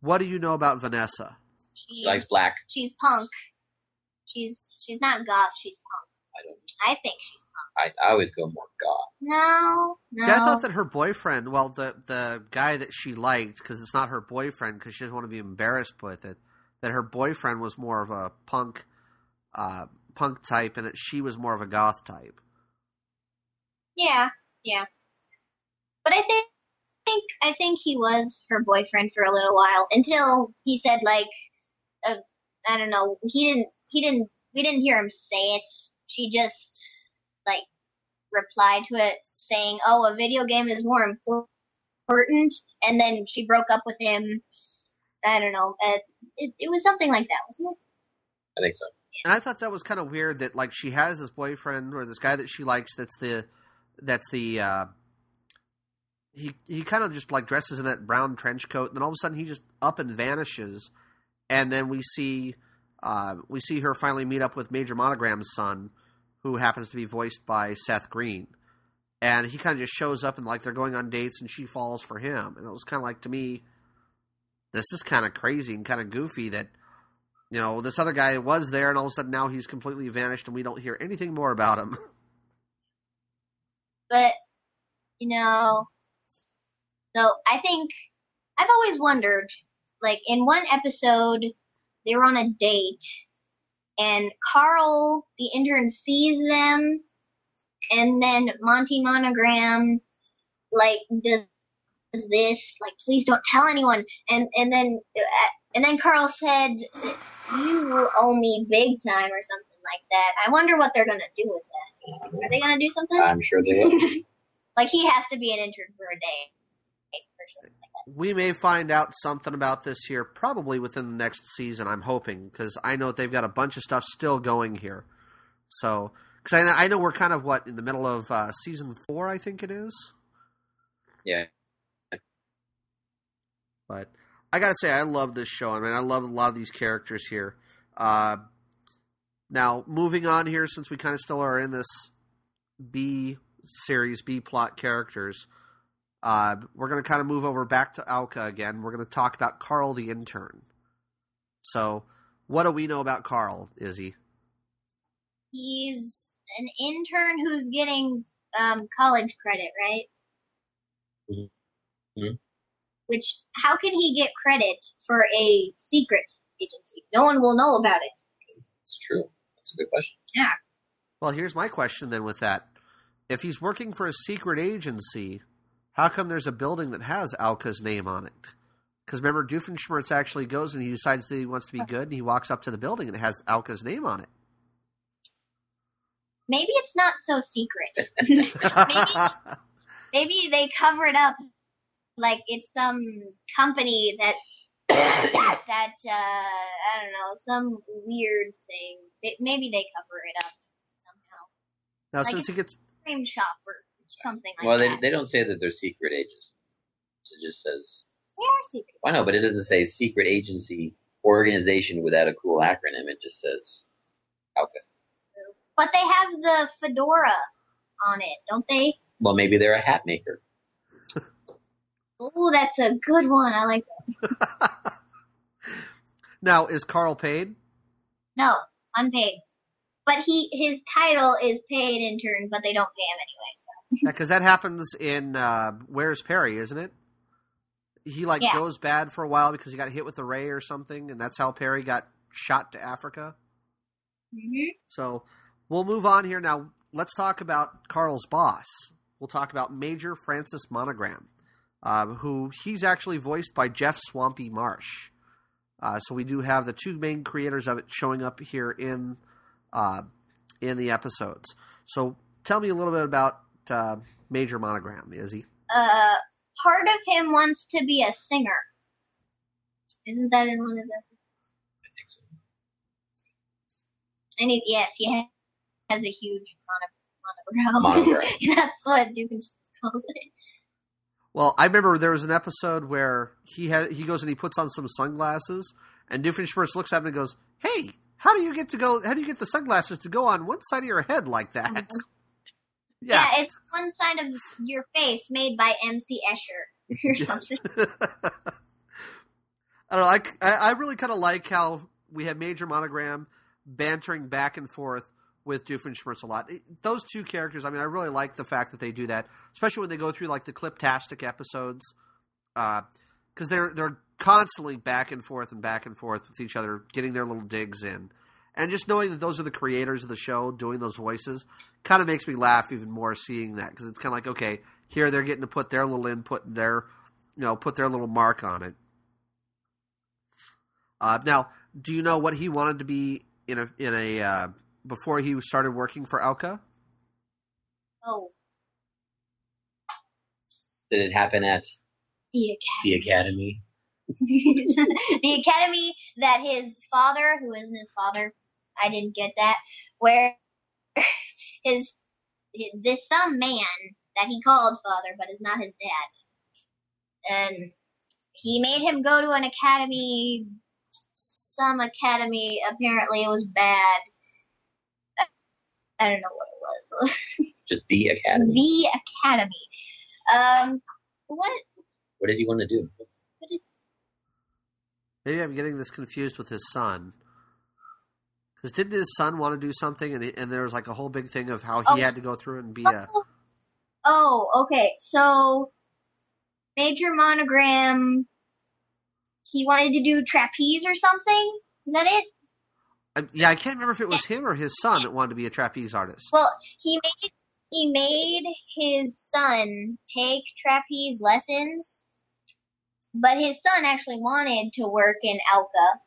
[SPEAKER 1] what do you know about Vanessa?
[SPEAKER 3] She's,
[SPEAKER 2] She likes black.
[SPEAKER 3] She's punk. She's she's not goth. She's punk.
[SPEAKER 2] I don't.
[SPEAKER 3] I think she's punk.
[SPEAKER 2] I, I always go more goth.
[SPEAKER 3] no no.
[SPEAKER 1] See, I thought that her boyfriend, well, the the guy that she liked, because it's not her boyfriend, because she doesn't want to be embarrassed with it, that her boyfriend was more of a punk, uh, punk type, and that she was more of a goth type.
[SPEAKER 3] Yeah, yeah. But I think, think I think he was her boyfriend for a little while until he said like, uh, I don't know. He didn't. He didn't. We didn't hear him say it. She just like replied to it saying, "Oh, a video game is more important," and then she broke up with him. I don't know. It, it was something like that, wasn't it?
[SPEAKER 2] I think so.
[SPEAKER 1] And I thought that was kind of weird that like she has this boyfriend or this guy that she likes that's the that's the uh he he kind of just like dresses in that brown trench coat and then all of a sudden he just up and vanishes and then we see uh we see her finally meet up with Major Monogram's son who happens to be voiced by Seth Green. And he kind of just shows up and like they're going on dates and she falls for him. And it was kind of like to me this is kind of crazy and kind of goofy that you know, this other guy was there, and all of a sudden now he's completely vanished, and we don't hear anything more about him. *laughs*
[SPEAKER 3] but you know so i think i've always wondered like in one episode they were on a date and carl the intern sees them and then monty monogram like does this like please don't tell anyone and and then uh, and then Carl said, "You owe me big time" or something like that. I wonder what they're gonna do with that. Are they gonna do something?
[SPEAKER 2] I'm sure they will. *laughs*
[SPEAKER 3] like he has to be an intern for a day. Like.
[SPEAKER 1] We may find out something about this here probably within the next season. I'm hoping because I know they've got a bunch of stuff still going here. So, because I, I know we're kind of what in the middle of uh, season four, I think it is.
[SPEAKER 2] yeah.
[SPEAKER 1] But I gotta say, I love this show. I mean, I love a lot of these characters here. Uh, now, moving on here, since we kind of still are in this B series, B plot characters, uh, we're going to kind of move over back to OWCA again. We're going to talk about Carl the intern. So, what do we know about Carl, Izzy?
[SPEAKER 3] He's an intern who's getting um, college credit, right?
[SPEAKER 2] Mhm.
[SPEAKER 3] Which, how can he get credit for a secret agency? No one will know about it.
[SPEAKER 2] It's true. That's a good question. Yeah.
[SPEAKER 1] Well, here's my question then with that. If he's working for a secret agency, how come there's a building that has OWCA's name on it? Because remember, Doofenshmirtz actually goes and he decides that he wants to be good and he walks up to the building and it has OWCA's name on it.
[SPEAKER 3] Maybe it's not so secret. *laughs* maybe, maybe they cover it up like it's some company that *coughs* that uh I don't know some weird thing. May- Maybe they cover it up somehow.
[SPEAKER 1] now,
[SPEAKER 3] Like
[SPEAKER 1] since it gets
[SPEAKER 3] Frame shop or something like
[SPEAKER 2] well, they,
[SPEAKER 3] that.
[SPEAKER 2] they don't say that they're secret agents. It just says,
[SPEAKER 3] They are secret.
[SPEAKER 2] why no, but it doesn't say secret agency organization without a cool acronym. It just says, okay.
[SPEAKER 3] But they have the fedora on it, don't they?
[SPEAKER 2] Well, maybe they're a hat maker.
[SPEAKER 3] Ooh, that's a good one. I like that. *laughs*
[SPEAKER 1] now is Carl paid?
[SPEAKER 3] No, unpaid. But he his title is paid intern, but they don't pay him anyway. So
[SPEAKER 1] Because that happens in uh, Where's Perry, isn't it? He like
[SPEAKER 3] Yeah.
[SPEAKER 1] goes bad for a while because he got hit with a ray or something, and that's how Perry got shot to Africa.
[SPEAKER 3] hmm
[SPEAKER 1] So we'll move on here now. Let's talk about Carl's boss. We'll talk about Major Francis Monogram, uh, who he's actually voiced by Jeff Swampy Marsh. Uh, so we do have the two main creators of it showing up here in uh, in the episodes. So tell me a little bit about uh, Major Monogram, Izzy.
[SPEAKER 3] uh, part of him wants to be a singer. Isn't that in one of the?
[SPEAKER 2] I think so.
[SPEAKER 3] And he, yes, he has a huge mono, monobrow.
[SPEAKER 2] Monobrow. *laughs*
[SPEAKER 3] That's what Dukens calls it.
[SPEAKER 1] Well, I remember there was an episode where he had he goes and he puts on some sunglasses, and Doofenshmirtz looks at him and goes, "Hey, how do you get to go? How do you get the sunglasses to go on one side of your head like that?" Mm-hmm. *laughs*
[SPEAKER 3] Yeah. it's one side of your face made by MC Escher or *laughs* something. *laughs*
[SPEAKER 1] I don't know. I I really kind of like how we have Major Monogram bantering back and forth with Doofenshmirtz a lot. Those two characters, I mean, I really like the fact that they do that, especially when they go through like the Cliptastic episodes, because they're they're constantly back and forth and back and forth with each other, getting their little digs in, and just knowing that those are the creators of the show doing those voices kind of makes me laugh even more seeing that because it's kind of like okay, here they're getting to put their little input, and their you know, put their little mark on it. Uh, now, do you know what he wanted to be in a in a uh, before he started working for OWCA?
[SPEAKER 3] oh,
[SPEAKER 2] Did it happen at
[SPEAKER 3] the
[SPEAKER 2] the academy?
[SPEAKER 3] academy. *laughs* the academy that his father, who isn't his father, I didn't get that, where his, *laughs* his this some man that he called father, but is not his dad, and he made him go to an academy, some academy. Apparently, it was bad. I don't know what it was. *laughs*
[SPEAKER 2] Just the academy.
[SPEAKER 3] the academy. Um, what?
[SPEAKER 2] What did he want to do?
[SPEAKER 1] Maybe I'm getting this confused with his son. Because didn't his son want to do something, and, he, and there was like a whole big thing of how he
[SPEAKER 3] Oh.
[SPEAKER 1] had to go through it and be a.
[SPEAKER 3] Oh, oh, okay. So, Major Monogram, he wanted to do trapeze or something? Is that it?
[SPEAKER 1] Yeah, I can't remember if it was him or his son that wanted to be a trapeze artist.
[SPEAKER 3] Well, he made he made his son take trapeze lessons, but his son actually wanted to work in OWCA.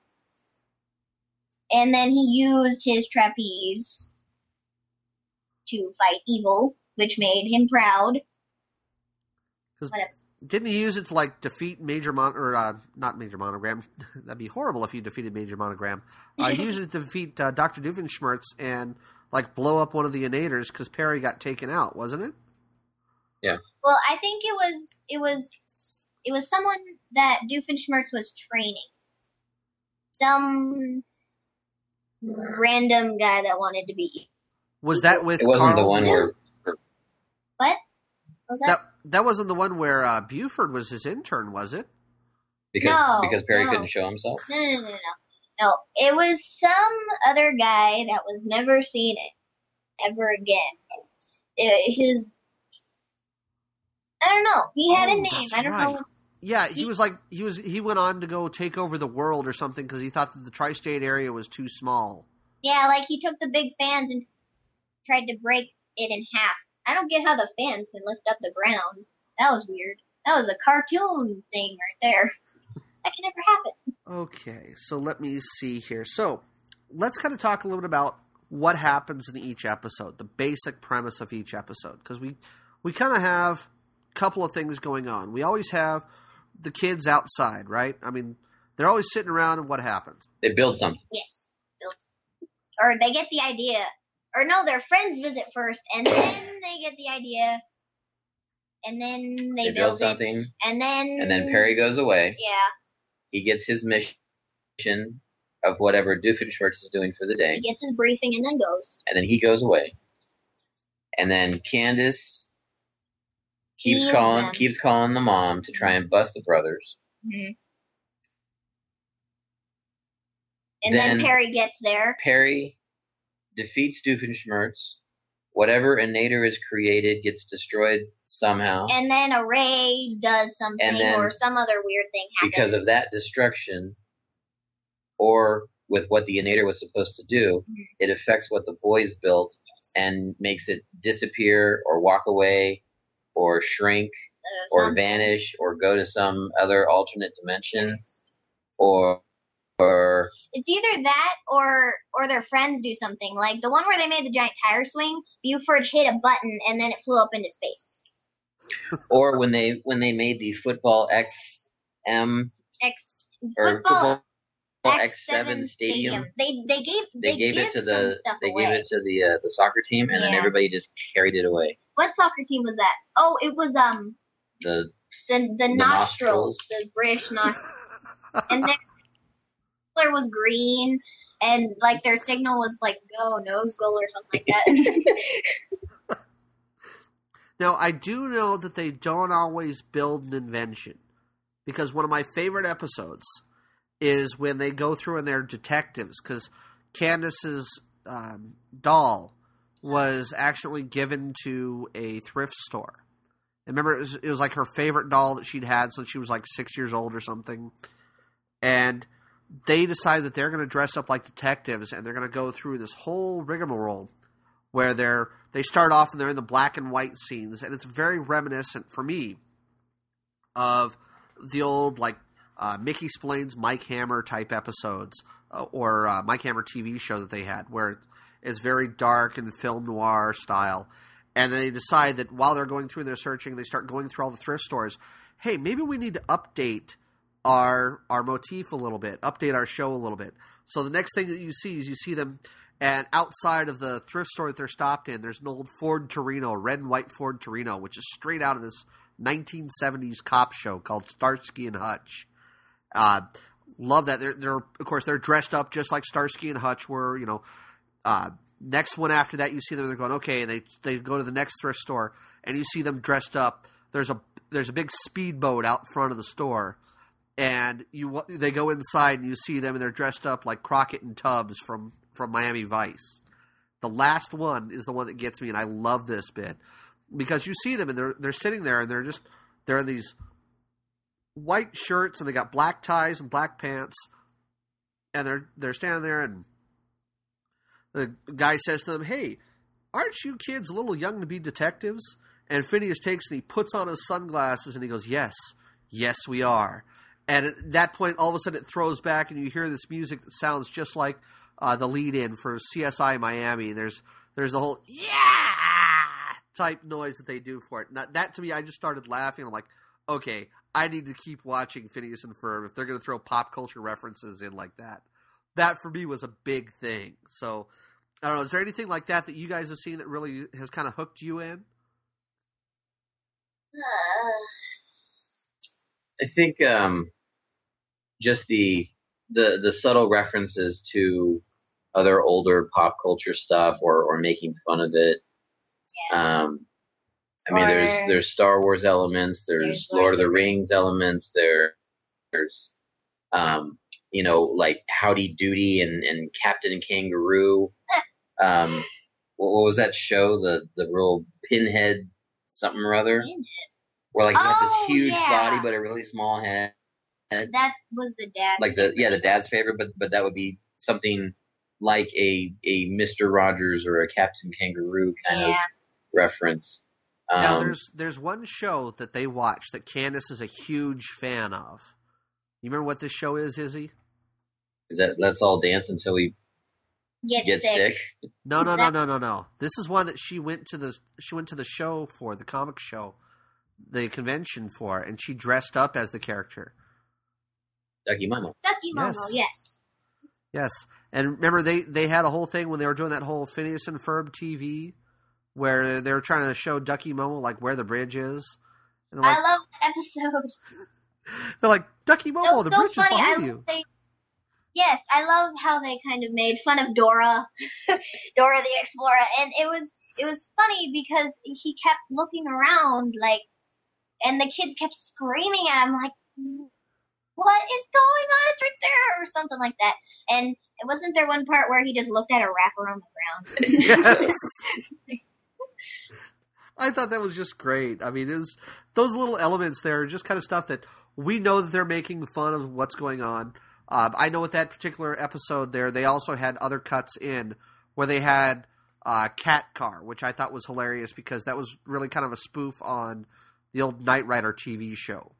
[SPEAKER 3] And then he used his trapeze to fight evil, which made him proud.
[SPEAKER 1] 'Cause Didn't he use it to like defeat Major Mon or uh, not Major Monogram? *laughs* That'd be horrible if you defeated Major Monogram. Uh, he used it to defeat uh, Doctor Doofenshmirtz and like blow up one of the Inators because Perry got taken out, wasn't it? Yeah.
[SPEAKER 3] Well, I think it was it was it was someone that Doofenshmirtz was training. Some random guy that wanted to be.
[SPEAKER 1] Was that with
[SPEAKER 2] It wasn't
[SPEAKER 1] Carl?
[SPEAKER 2] the one where
[SPEAKER 3] What? What was that?
[SPEAKER 1] that that wasn't the one where uh, Buford was his intern, was it?
[SPEAKER 2] because
[SPEAKER 3] No,
[SPEAKER 2] because Perry
[SPEAKER 3] no.
[SPEAKER 2] couldn't show himself.
[SPEAKER 3] No, no, no, no, no. No, it was some other guy that was never seen ever again. It, his, I don't know. He had
[SPEAKER 1] Oh,
[SPEAKER 3] a name. I don't
[SPEAKER 1] right.
[SPEAKER 3] know. What,
[SPEAKER 1] Yeah, he
[SPEAKER 3] He-
[SPEAKER 1] was like he was he went on to go take over the world or something because he thought that the tri-state area was too small.
[SPEAKER 3] yeah, like he took the big fans and tried to break it in half. I don't get how the fans can lift up the ground. That was weird. That was a cartoon thing right there. *laughs* That can never happen.
[SPEAKER 1] Okay, so let me see here. So let's kind of talk a little bit about what happens in each episode, the basic premise of each episode, because we we kind of have a couple of things going on. We always have the kids outside, right? I mean, they're always sitting around, and what happens?
[SPEAKER 2] They build something.
[SPEAKER 3] Yes, built. Or they get the idea. Or no, their friends visit first, and then they get the idea, and then they,
[SPEAKER 2] They
[SPEAKER 3] build,
[SPEAKER 2] build something,
[SPEAKER 3] it, and then
[SPEAKER 2] And then Perry goes away.
[SPEAKER 3] yeah,
[SPEAKER 2] He gets his mission of whatever Doofenshmirtz is doing for the day.
[SPEAKER 3] he gets his briefing and then goes.
[SPEAKER 2] and then he goes away. And then Candace keeps
[SPEAKER 3] Teases
[SPEAKER 2] calling
[SPEAKER 3] them.
[SPEAKER 2] keeps calling the mom to try and bust the brothers.
[SPEAKER 3] Mhm. And then,
[SPEAKER 2] Then-
[SPEAKER 3] Perry gets there.
[SPEAKER 2] Perry defeats Doofenshmirtz. Whatever Inator is created gets destroyed somehow.
[SPEAKER 3] And then a ray does something,
[SPEAKER 2] then-
[SPEAKER 3] or some other weird thing happens.
[SPEAKER 2] because of that destruction, or with what the Inator was supposed to do,
[SPEAKER 3] Mhm.
[SPEAKER 2] it affects what the boys built and makes it disappear or walk away or shrink
[SPEAKER 3] Uh,
[SPEAKER 2] or
[SPEAKER 3] something.
[SPEAKER 2] vanish or go to some other alternate dimension or or
[SPEAKER 3] It's either that or or their friends do something. Like the one where they made the giant tire swing, Buford hit a button and then it flew up into space. *laughs*
[SPEAKER 2] or when they when they made the football
[SPEAKER 3] X
[SPEAKER 2] or
[SPEAKER 3] football
[SPEAKER 2] football
[SPEAKER 3] X7
[SPEAKER 2] X7 stadium.
[SPEAKER 3] They they gave
[SPEAKER 2] They,
[SPEAKER 3] they,
[SPEAKER 2] gave it to the they
[SPEAKER 3] away.
[SPEAKER 2] gave it to the uh, the soccer team and then everybody just carried it away.
[SPEAKER 3] What soccer team was that? Oh, it was um
[SPEAKER 2] The
[SPEAKER 3] the the, nostrils,
[SPEAKER 2] nostrils.
[SPEAKER 3] the British nostrils, *laughs* and their was green, and like their signal was like go nose goal or something like that. *laughs*
[SPEAKER 1] Now, I do know that they don't always build an invention because one of my favorite episodes is when they go through and they're detectives because Candace's um, doll was actually given to a thrift store. And remember, it was, it was like her favorite doll that she'd had since she was like six years old or something. And they decide that they're going to dress up like detectives and they're going to go through this whole rigmarole where they're they start off and they're in the black and white scenes, and it's very reminiscent for me of the old like uh, Mickey Spillane's Mike Hammer type episodes uh, or uh, Mike Hammer TV show that they had, where it's very dark and film noir style. And they decide that while they're going through their searching, they start going through all the thrift stores. Hey, maybe we need to update our our motif a little bit, update our show a little bit. So the next thing that you see is you see them, and outside of the thrift store that they're stopped in, there's an old Ford Torino, red and white Ford Torino, which is straight out of this 1970s cop show called Starsky and Hutch. Uh, love that. They're, they're of course they're dressed up just like Starsky and Hutch were. You know, uh, next one after that, you see them. They're going okay. They they go to the next thrift store, and you see them dressed up. There's a there's a big speedboat out front of the store, and you they go inside and you see them, and they're dressed up like Crockett and Tubbs from from Miami Vice. The last one is the one that gets me, and I love this bit because you see them and they're they're sitting there and they're just they're in these white shirts and they got black ties and black pants and they're they're standing there and the guy says to them, "Hey, aren't you kids a little young to be detectives?" And Phineas takes and he puts on his sunglasses and he goes, "Yes, yes, we are." And at that point, all of a sudden, it throws back, and you hear this music that sounds just like uh, the lead-in for CSI Miami. There's there's a whole yeah type noise that they do for it. Now, that to me, I just started laughing. I'm like, okay, I need to keep watching Phineas and Ferb if they're going to throw pop culture references in like that. That for me was a big thing. So I don't know. Is there anything like that that you guys have seen that really has kind of hooked you in?
[SPEAKER 2] I think um, just the the the subtle references to other older pop culture stuff or or making fun of it.
[SPEAKER 3] Yeah.
[SPEAKER 2] Um, I mean,
[SPEAKER 3] Or-
[SPEAKER 2] there's there's Star Wars elements, there's
[SPEAKER 3] There's
[SPEAKER 2] Lord of the Rings elements, there there's um, you know like Howdy Doody and and Captain Kangaroo. *laughs* Um, what, what was that show? The the real Pinhead something or other, where like you
[SPEAKER 3] Oh,
[SPEAKER 2] this huge
[SPEAKER 3] yeah.
[SPEAKER 2] body but a really small head.
[SPEAKER 3] That was the dad.
[SPEAKER 2] Like the yeah the dad's favorite, but but that would be something like a a Mister Rogers or a Captain Kangaroo kind of reference. Um,
[SPEAKER 1] now there's there's one show that they watch that Candace is a huge fan of. You remember what this show is, Izzy?
[SPEAKER 2] is that let's all dance until we
[SPEAKER 3] Get,
[SPEAKER 2] get
[SPEAKER 3] sick.
[SPEAKER 2] sick.
[SPEAKER 1] No,
[SPEAKER 3] Is
[SPEAKER 1] no, no, no, no, no. This is one that she went to the she went to the show for the comic show, the convention for, and she dressed up as the character.
[SPEAKER 2] Ducky Mama.
[SPEAKER 3] Ducky Momo,
[SPEAKER 1] Yes.
[SPEAKER 3] yes.
[SPEAKER 1] Yes, and remember they they had a whole thing when they were doing that whole Phineas and Ferb TV, where they were trying to show Ducky Momo like where the bridge is, and they're
[SPEAKER 3] I love that episode. *laughs*
[SPEAKER 1] they're like Ducky Momo,
[SPEAKER 3] so,
[SPEAKER 1] the
[SPEAKER 3] so
[SPEAKER 1] bridge
[SPEAKER 3] funny.
[SPEAKER 1] is behind
[SPEAKER 3] love
[SPEAKER 1] you.
[SPEAKER 3] they, yes, I love how they kind of made fun of Dora, *laughs* Dora the Explorer, and it was it was funny because he kept looking around like, and the kids kept screaming at him like, "What is going on? It's right there!" or something like that. And it wasn't there one part where he just looked at a wrapper on the ground. *laughs* *laughs*
[SPEAKER 1] yes. I thought that was just great. I mean, is those little elements there are just kind of stuff that we know that they're making fun of what's going on. Um, I know with that particular episode there, they also had other cuts in where they had uh, Cat Car, which I thought was hilarious because that was really kind of a spoof on the old Knight Rider TV show.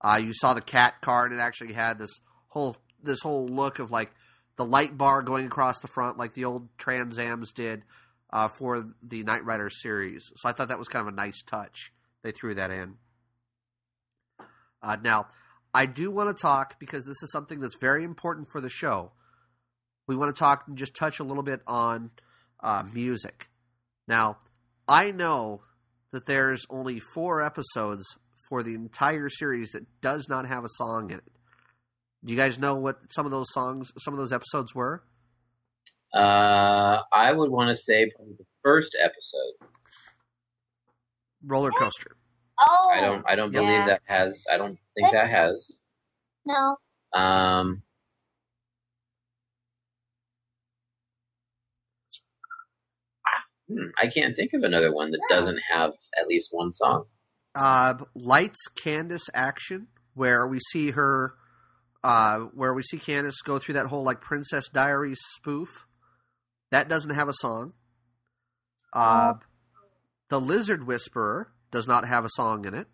[SPEAKER 1] Uh, you saw the cat car, and it actually had this whole this whole look of like the light bar going across the front, like the old Transams did uh, for the Knight Rider series. So I thought that was kind of a nice touch. They threw that in. Uh, now, I do want to talk because this is something that's very important for the show. We want to talk and just touch a little bit on uh, music. Now, I know that there's only four episodes for the entire series that does not have a song in it. Do you guys know what some of those songs, some of those episodes were?
[SPEAKER 2] Uh, I would want to say probably the first episode.
[SPEAKER 1] Roller coaster.
[SPEAKER 3] Oh,
[SPEAKER 2] I don't. I don't believe
[SPEAKER 3] Yeah.
[SPEAKER 2] that has. I don't think that has.
[SPEAKER 3] no.
[SPEAKER 2] Um, hmm, I can't think of another one that doesn't have at least one song.
[SPEAKER 1] Uh, Lights Candace action, where we see her, uh, where we see Candace go through that whole like Princess Diaries spoof. That doesn't have a song. Uh, the Lizard Whisperer does not have a song in it.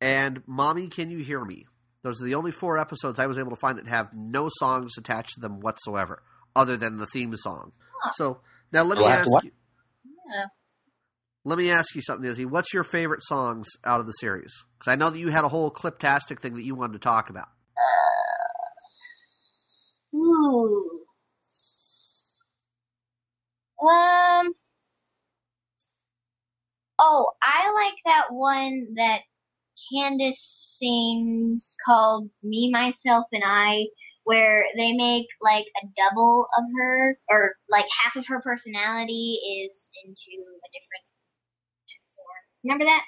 [SPEAKER 1] And Mommy, Can You Hear Me? Those are the only four episodes I was able to find that have no songs attached to them whatsoever, other than the theme song.
[SPEAKER 3] Huh.
[SPEAKER 1] So now let me ask
[SPEAKER 2] to watch-
[SPEAKER 1] you.
[SPEAKER 3] Yeah.
[SPEAKER 1] Let me ask you something, Izzy. What's your favorite songs out of the series? Because I know that you had a whole cliptastic thing that you wanted to talk about.
[SPEAKER 3] Ooh. Um. Oh, I like that one that Candace sings called "Me, Myself, and I," where they make like a double of her, or like half of her personality is into a different. Remember that?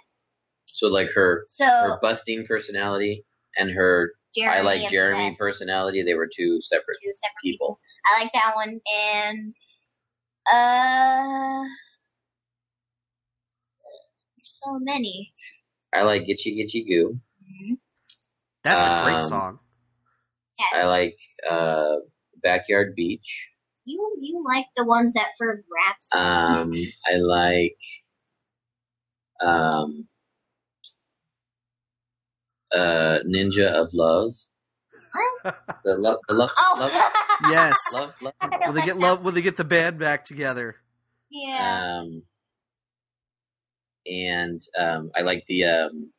[SPEAKER 2] So like her
[SPEAKER 3] So
[SPEAKER 2] her busting personality and her
[SPEAKER 3] Jeremy
[SPEAKER 2] I like Jeremy personality. They were two separate
[SPEAKER 3] Two separate
[SPEAKER 2] people.
[SPEAKER 3] I like that one, and uh, so many.
[SPEAKER 2] I like Gitchee Gitchee Goo.
[SPEAKER 1] That's a great
[SPEAKER 2] Um,
[SPEAKER 1] song.
[SPEAKER 3] Yes,
[SPEAKER 2] I like uh, Backyard Beach.
[SPEAKER 3] you. You like the ones that Ferb raps.
[SPEAKER 2] Um, I like um, uh, Ninja of Love. The love, the love,
[SPEAKER 3] Oh,
[SPEAKER 2] love,
[SPEAKER 1] Yes.
[SPEAKER 2] love, love.
[SPEAKER 1] Will they get love? Will they get the band back together?
[SPEAKER 3] yeah.
[SPEAKER 2] Um, and um, I like the um,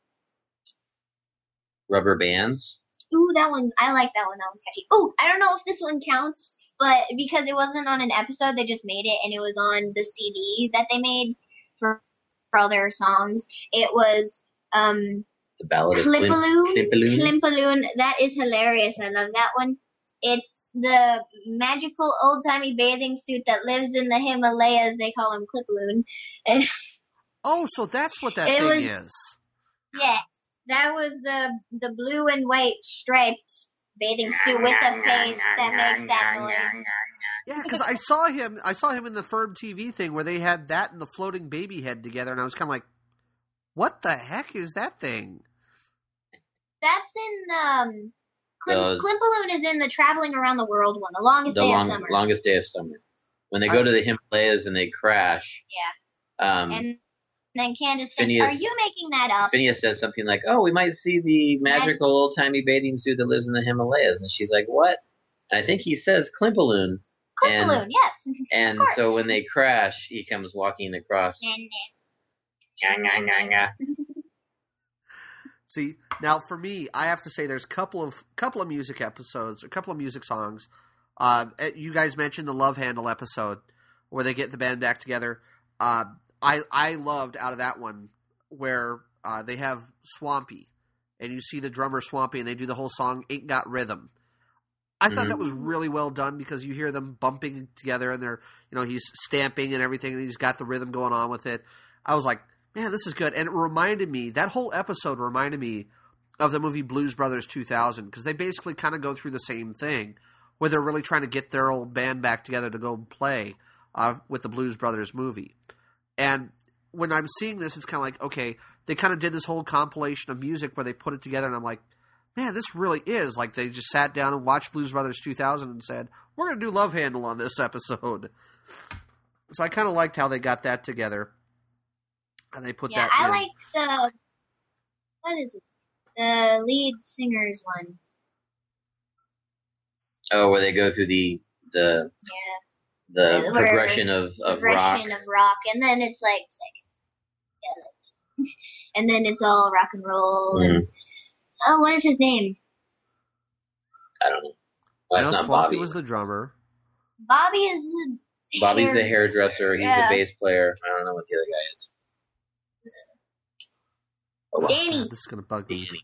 [SPEAKER 2] rubber bands.
[SPEAKER 3] Ooh, that one. I like that one. That one's catchy. Ooh, I don't know if this one counts, but because it wasn't on an episode, they just made it, and it was on the CD that they made for, for all their songs. It was um
[SPEAKER 2] The ballad of Klim-
[SPEAKER 3] Klimpaloon.
[SPEAKER 2] Klimpaloon.
[SPEAKER 3] Klimpaloon. That is hilarious. I love that one. It's the magical old timey bathing suit that lives in the Himalayas. They call him Klimpaloon. And *laughs*
[SPEAKER 1] Oh, so that's what that
[SPEAKER 3] It
[SPEAKER 1] thing
[SPEAKER 3] was-
[SPEAKER 1] is.
[SPEAKER 3] yes, that was the the blue and white striped bathing suit with the face that makes that noise.
[SPEAKER 1] Yeah, because I saw him. I saw him in the Ferb TV thing where they had that and the floating baby head together, and I was kind of like, "What the heck is that thing?"
[SPEAKER 3] That's in um. Klim-
[SPEAKER 2] The-
[SPEAKER 3] Klimpaloon is in the traveling around the world one, the longest
[SPEAKER 2] the
[SPEAKER 3] day
[SPEAKER 2] long,
[SPEAKER 3] of summer.
[SPEAKER 2] longest day of summer. When they go to the Himalayas and they crash. Yeah. Um,
[SPEAKER 3] and then Candace thinks,
[SPEAKER 2] Phineas-
[SPEAKER 3] "Are you making that up?"
[SPEAKER 2] Phineas says something like, "Oh, we might see the magical old timey bathing suit that lives in the Himalayas," and she's like, "What?" And I think he says Klimpaloon, and-
[SPEAKER 3] Klimpaloon, yes. *laughs*
[SPEAKER 2] and
[SPEAKER 3] course.
[SPEAKER 2] so when they crash, he comes walking across. *laughs*
[SPEAKER 1] See, now for me, I have to say there's a couple of couple of music episodes, a couple of music songs. Uh, you guys mentioned the Love Händel episode where they get the band back together. Uh, I I loved out of that one where uh, they have Swampy, and you see the drummer Swampy, and they do the whole song "Ain't Got Rhythm." I thought
[SPEAKER 2] Mhm.
[SPEAKER 1] that was really well done because you hear them bumping together, and they're you know he's stamping and everything, and he's got the rhythm going on with it. I was like, man, this is good. And it reminded me, that whole episode reminded me of the movie Blues Brothers 2000 because they basically kind of go through the same thing where they're really trying to get their old band back together to go play uh, with the Blues Brothers movie. And when I'm seeing this, it's kind of like, okay, they kind of did this whole compilation of music where they put it together, and I'm like, man, this really is like they just sat down and watched Blues Brothers 2000 and said, we're going to do Love Händel on this *laughs* episode. So I kind of liked how they got that together. And they put that
[SPEAKER 3] yeah,
[SPEAKER 1] that
[SPEAKER 3] I
[SPEAKER 1] in.
[SPEAKER 3] like the what is it? The lead singer's one.
[SPEAKER 2] Oh, where they go through the the
[SPEAKER 3] Yeah,
[SPEAKER 2] the
[SPEAKER 3] Yeah,
[SPEAKER 2] progression of of rock.
[SPEAKER 3] of rock, and then it's like psychedelic, *laughs* and then it's all rock and roll. And
[SPEAKER 2] Mhm.
[SPEAKER 3] Oh, what is his name?
[SPEAKER 2] I don't know.
[SPEAKER 1] I
[SPEAKER 2] Well,
[SPEAKER 1] know
[SPEAKER 2] it's not
[SPEAKER 1] Swampy
[SPEAKER 2] Bobby.
[SPEAKER 1] was the drummer.
[SPEAKER 3] Bobby is. A
[SPEAKER 2] Bobby's the hairdresser. He's
[SPEAKER 3] Yeah.
[SPEAKER 2] the bass player. I don't know what the other guy is. Oh, well.
[SPEAKER 3] Danny.
[SPEAKER 1] God, this is going to bug me.
[SPEAKER 2] Danny.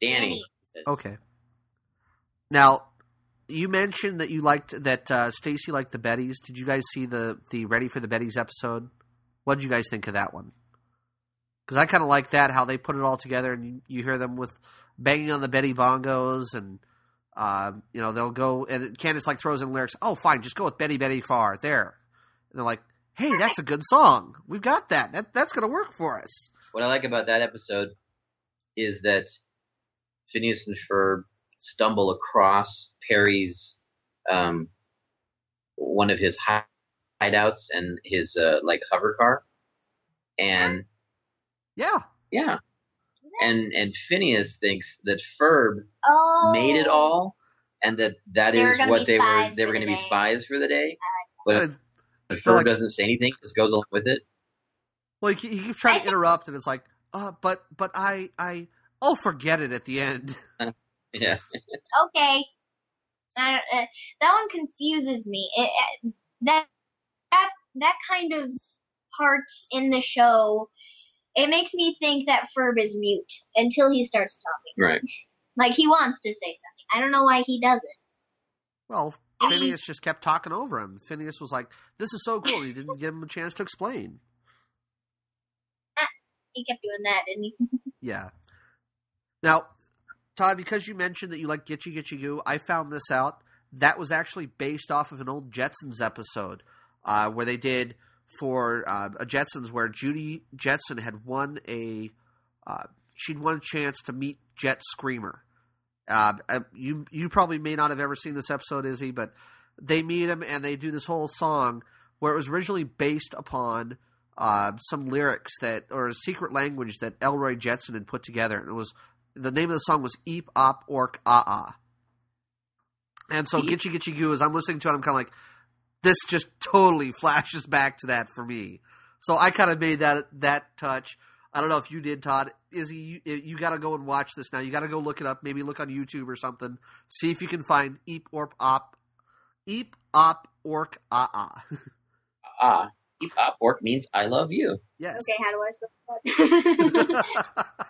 [SPEAKER 2] Danny.
[SPEAKER 3] Danny.
[SPEAKER 2] he said.
[SPEAKER 1] Okay. Now, you mentioned that you liked that uh, Stacy liked the Bettys. Did you guys see the the Ready for the Bettys episode? What did you guys think of that one? Because I kind of like that how they put it all together, and you, you hear them with banging on the Betty bongos, and uh, you know they'll go and Candace like throws in lyrics. Oh, fine, just go with Betty Betty Far there, and they're like, "Hey, that's a good song. We've got that. That that's to work for us."
[SPEAKER 2] What I like about that episode is that Phineas and Ferb stumble across Perry's um, one of his hideouts and his uh, like hover car, and
[SPEAKER 1] Yeah,
[SPEAKER 2] yeah, and and Phineas thinks that Ferb
[SPEAKER 3] Oh,
[SPEAKER 2] made it all, and that that
[SPEAKER 3] They
[SPEAKER 2] is what they were they were going to be spies for the day. But
[SPEAKER 1] Uh,
[SPEAKER 2] if
[SPEAKER 1] they're
[SPEAKER 2] Ferb
[SPEAKER 1] like-
[SPEAKER 2] doesn't say anything, just goes along with it.
[SPEAKER 1] Well, he, he keeps trying to interrupt, and it's like, uh, but but I I oh forget it at the end. *laughs* *laughs*
[SPEAKER 2] Yeah,
[SPEAKER 3] okay. I don't, uh, that one confuses me. It, uh, that that that kind of part in the show, it makes me think that Ferb is mute until he starts talking.
[SPEAKER 2] right.
[SPEAKER 3] Like he wants to say something. I don't know why he doesn't.
[SPEAKER 1] Well,
[SPEAKER 3] Maybe-
[SPEAKER 1] Phineas just kept talking over him. Phineas was like, "This is so cool." He didn't give him a chance to explain. *laughs*
[SPEAKER 3] He kept doing that, didn't he? *laughs*
[SPEAKER 1] Yeah. Now, Todd, because you mentioned that you like Gitchee Gitchee Goo, I found this out. That was actually based off of an old Jetsons episode uh, where they did for uh, a Jetsons where Judy Jetson had won a uh, she'd won a chance to meet Jet Screamer. Uh, uh, you you probably may not have ever seen this episode, Izzy, but they meet him and they do this whole song where it was originally based upon uh, some lyrics that or a secret language that Elroy Jetson had put together, and it was the name of the song was Eep Op Ork Ah Ah. And so
[SPEAKER 2] Eep.
[SPEAKER 1] Gitchee Gitchee Goo, as I'm listening to it, I'm kind of like, this just totally flashes back to that for me. So I kind of made that that touch. I don't know if you did, Todd. Izzy, you, you got to go and watch this now. You got to go look it up. Maybe look on YouTube or something. See if you can find Eep Orp Op, Eep Op Ork Ah Ah. *laughs*
[SPEAKER 2] Ah, Eep Op Ork means I love you.
[SPEAKER 1] yes.
[SPEAKER 3] Okay, how do I spell that?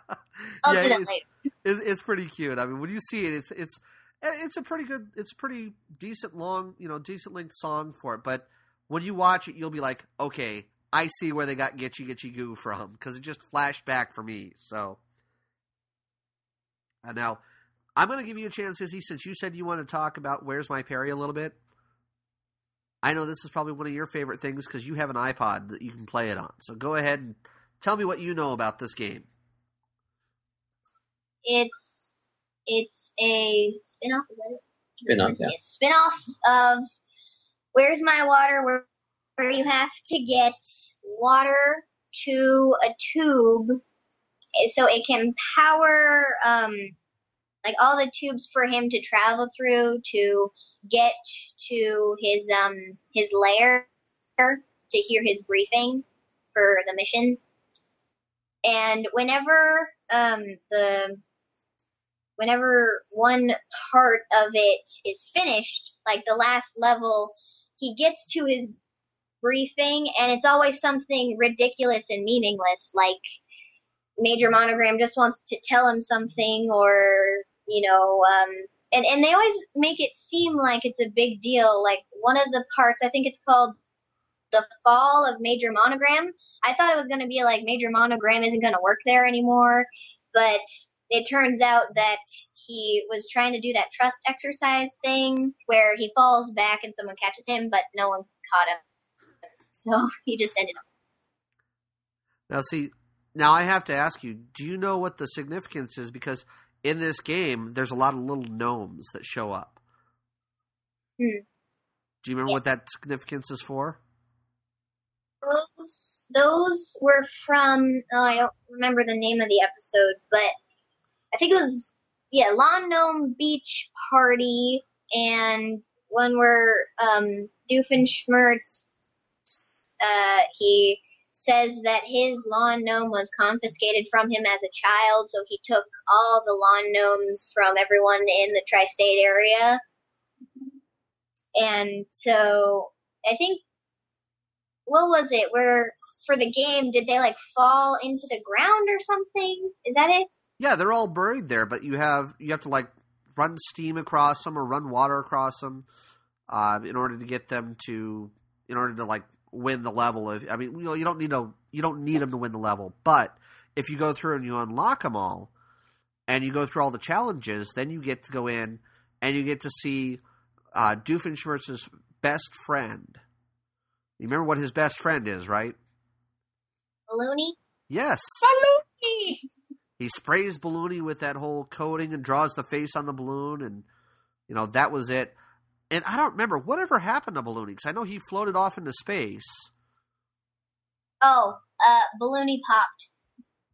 [SPEAKER 3] *laughs* *laughs* I'll
[SPEAKER 1] yeah,
[SPEAKER 3] do that
[SPEAKER 1] it's,
[SPEAKER 3] later.
[SPEAKER 1] it's, it's pretty cute. I mean, when you see it, it's it's Uh, it's a pretty good, it's a pretty decent long, you know, decent length song for it. But when you watch it, you'll be like, okay, I see where they got Gitchee Gitchee Goo *laughs* from because it just flashed back for me. So, and now I'm going to give you a chance, Izzy, since you said you want to talk about Where's My Perry a little bit. I know this is probably one of your favorite things because you have an iPod that you can play it on. So go ahead and tell me what you know about this game.
[SPEAKER 3] It's it's a spin-off, is that it?
[SPEAKER 2] Spin-off, yeah.
[SPEAKER 3] A spin-off of Where's My Water where, where you have to get water to a tube so it can power um like all the tubes for him to travel through to get to his um his lair to hear his briefing for the mission. And whenever um the whenever one part of it is finished, like the last level, he gets to his briefing and it's always something ridiculous and meaningless, like Major Monogram just wants to tell him something or, you know, um, and, and they always make it seem like it's a big deal. Like one of the parts, I think it's called the fall of Major Monogram. I thought it was going to be like Major Monogram isn't going to work there anymore, but it turns out that he was trying to do that trust exercise thing where he falls back and someone catches him, but no one caught him. So *laughs* he just ended up.
[SPEAKER 1] Now, see, now I have to ask you: Do you know what the significance is? Because in this game, there's a lot of little gnomes that show up.
[SPEAKER 3] Hmm.
[SPEAKER 1] Do you remember
[SPEAKER 3] Yeah.
[SPEAKER 1] what that significance is for?
[SPEAKER 3] Those, those were from, oh, I don't remember the name of the episode, but I think it was, yeah, Lawn Gnome Beach Party and one where, um, Doofenshmirtz, uh, he says that his lawn gnome was confiscated from him as a child, so he took all the lawn gnomes from everyone in the tri-state area. And so, I think what was it? Where for the game did they like fall into the ground or something? Is that it?
[SPEAKER 1] Yeah, they're all buried there, but you have you have to like run steam across them or run water across them uh, in order to get them to in order to like win the level. Of I mean, you know, you don't need a you don't need them to win the level, but if you go through and you unlock them all, and you go through all the challenges, then you get to go in and you get to see uh, Doofenshmirtz's best friend. You remember what his best friend is, right?
[SPEAKER 3] Balloony?
[SPEAKER 1] Yes. He sprays Balloony with that whole coating and draws the face on the balloon, and you know that was it. And I don't remember whatever happened to Balloony because I know he floated off into space.
[SPEAKER 3] Oh, uh, Balloony popped.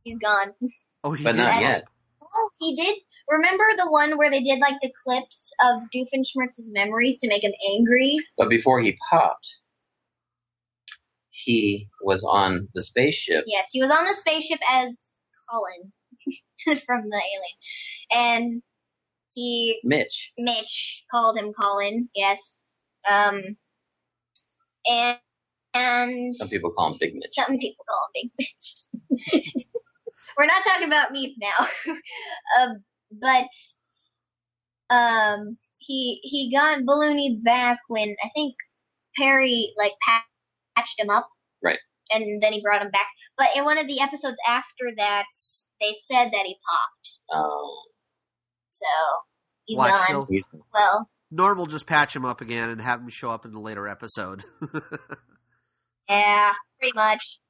[SPEAKER 3] He's gone. *laughs*
[SPEAKER 1] Oh, he
[SPEAKER 2] But
[SPEAKER 1] did
[SPEAKER 2] not yet.
[SPEAKER 3] Oh, he did. Remember the one where they did like the clips of Doofenshmirtz's memories to make him angry?
[SPEAKER 2] But before he popped, he was on the spaceship.
[SPEAKER 3] Yes, he was on the spaceship as Colin *laughs* from the alien, and he
[SPEAKER 2] Mitch.
[SPEAKER 3] Mitch called him Colin. Yes, um, and and
[SPEAKER 2] Some people call him Big Mitch.
[SPEAKER 3] Some people call him Big Mitch. *laughs* We're not talking about Meap now. uh, *laughs* but um, he he got balloonied back when I think Perry like patched him up.
[SPEAKER 2] Right.
[SPEAKER 3] And then he brought him back. But in one of the episodes after that, they said that he popped.
[SPEAKER 2] Um,
[SPEAKER 3] So he's
[SPEAKER 1] Watch
[SPEAKER 3] gone.
[SPEAKER 1] still.
[SPEAKER 2] he's-
[SPEAKER 3] Well,
[SPEAKER 1] Norm will just patch him up again and have him show up in the later episode. *laughs*
[SPEAKER 3] yeah, pretty much.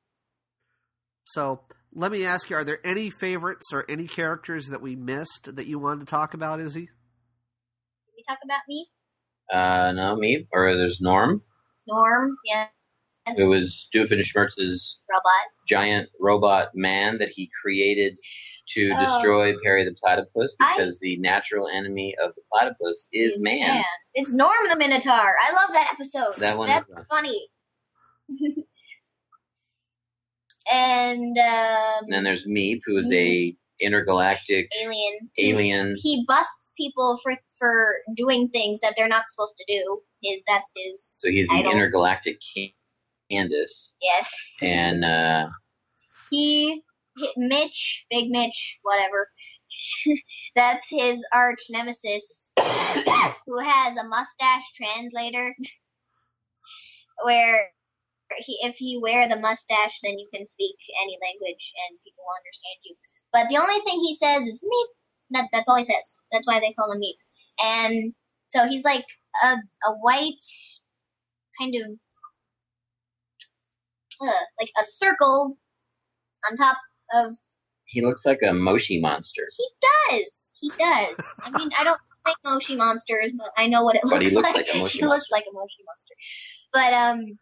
[SPEAKER 1] so let me ask you: Are there any favorites or any characters that we missed that you wanted to talk about, Izzy?
[SPEAKER 3] Did we talk about me?
[SPEAKER 2] uh, no, me. Or there's Norm.
[SPEAKER 3] Norm, yeah.
[SPEAKER 2] It was Doofenshmirtz's
[SPEAKER 3] robot.
[SPEAKER 2] giant robot man that he created to
[SPEAKER 3] Oh.
[SPEAKER 2] destroy Perry the Platypus
[SPEAKER 3] I-
[SPEAKER 2] because the natural enemy of the platypus is man.
[SPEAKER 3] It's Norm the Minotaur. I love that episode.
[SPEAKER 2] That one
[SPEAKER 3] That's funny. *laughs* and um,
[SPEAKER 2] And then there's Meap, who is a intergalactic
[SPEAKER 3] alien.
[SPEAKER 2] alien.
[SPEAKER 3] He busts people for for doing things that they're not supposed to do. His, that's his.
[SPEAKER 2] So he's the intergalactic Can- Candace.
[SPEAKER 3] Yes.
[SPEAKER 2] And uh,
[SPEAKER 3] He, Mitch, Big Mitch, whatever. *laughs* that's his arch nemesis, *coughs* who has a mustache translator, *laughs* where he, if you wear the mustache, then you can speak any language and people will understand you. But the only thing he says is meep. That, that's all he says. That's why they call him meep. And so he's like a, a white kind of uh, like a circle on top of.
[SPEAKER 2] he looks like a Moshi monster.
[SPEAKER 3] He does. He does. I mean, I don't like Moshi monsters, but I know what it looks
[SPEAKER 2] But he looks
[SPEAKER 3] like.
[SPEAKER 2] like a Moshi
[SPEAKER 3] he looks like a Moshi monster. But um,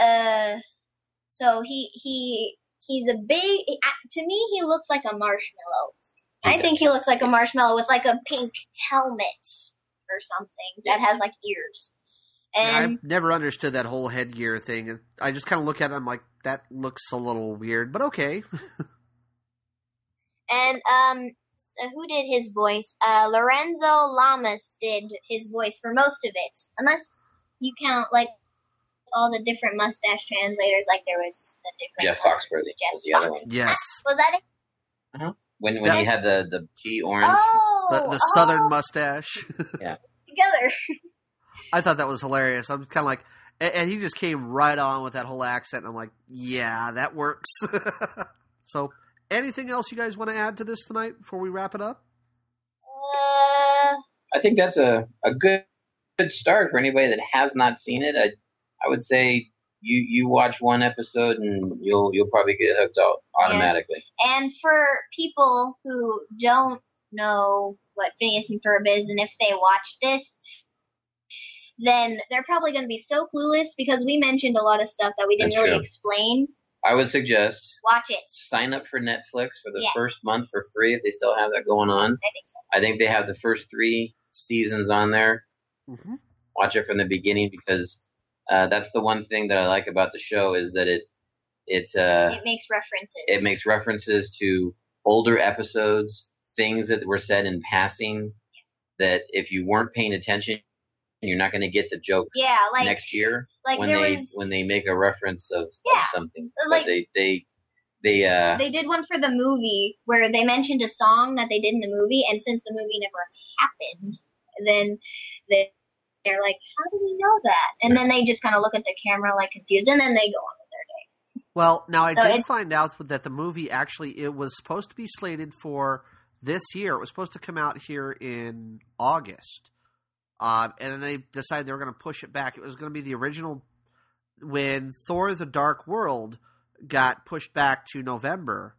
[SPEAKER 3] uh, so he he he's a big. To me, he looks like a marshmallow. I think he looks like a marshmallow with like a pink helmet or something that has like ears.
[SPEAKER 1] Yeah,
[SPEAKER 3] And
[SPEAKER 1] I've never understood that whole headgear thing. I just kind of look at it. I'm like, that looks a little weird, but okay. *laughs*
[SPEAKER 3] And um, so who did his voice? Uh, Lorenzo Lamas did his voice for most of it, unless you count like all the different mustache translators. Like there was a different
[SPEAKER 2] Jeff Foxworthy
[SPEAKER 3] Jeff
[SPEAKER 2] was the other
[SPEAKER 3] Fox.
[SPEAKER 2] one.
[SPEAKER 1] yes,
[SPEAKER 3] Was that it?
[SPEAKER 2] When when
[SPEAKER 1] Yeah.
[SPEAKER 2] he had the the G orange.
[SPEAKER 3] Oh,
[SPEAKER 1] the, the
[SPEAKER 3] oh,
[SPEAKER 1] southern mustache. Yeah.
[SPEAKER 3] Together. *laughs*
[SPEAKER 1] I thought that was hilarious. I'm kind of like, and, and he just came right on with that whole accent. And I'm like, yeah, that works. *laughs* so, anything else you guys want to add to this tonight before we wrap it up?
[SPEAKER 3] Uh,
[SPEAKER 2] I think that's a, a good good start for anybody that has not seen it. I I would say you you watch one episode and you'll you'll probably get hooked out automatically.
[SPEAKER 3] and for people who don't know what Phineas and Ferb is, and if they watch this, then they're probably going to be so clueless because we mentioned a lot of stuff that we didn't
[SPEAKER 2] That's
[SPEAKER 3] really
[SPEAKER 2] true.
[SPEAKER 3] explain.
[SPEAKER 2] I would suggest
[SPEAKER 3] Watch it.
[SPEAKER 2] sign up for Netflix for the
[SPEAKER 3] Yes.
[SPEAKER 2] first month for free if they still have that going on.
[SPEAKER 3] I think so.
[SPEAKER 2] I think they have the first three seasons on there.
[SPEAKER 1] Mm-hmm.
[SPEAKER 2] Watch it from the beginning because uh, that's the one thing that I like about the show is that it it uh,
[SPEAKER 3] It makes references.
[SPEAKER 2] it makes references to older episodes, things that were said in passing that if you weren't paying attention, you're not going to get the joke
[SPEAKER 3] yeah, like
[SPEAKER 2] next year
[SPEAKER 3] like
[SPEAKER 2] when they
[SPEAKER 3] was
[SPEAKER 2] when they make a reference of, of something.
[SPEAKER 3] like-
[SPEAKER 2] but they they they uh
[SPEAKER 3] they did one for the movie where they mentioned a song that they did in the movie, and since the movie never happened, then they they're like, how do we know that? And then they just kind of look at the camera like confused, and then they go on with their day.
[SPEAKER 1] Well, now I
[SPEAKER 3] So
[SPEAKER 1] did find out that the movie actually it was supposed to be slated for this year. It was supposed to come out here in August, um, and then they decided they were going to push it back. It was going to be the original when Thor: The Dark World got pushed back to November.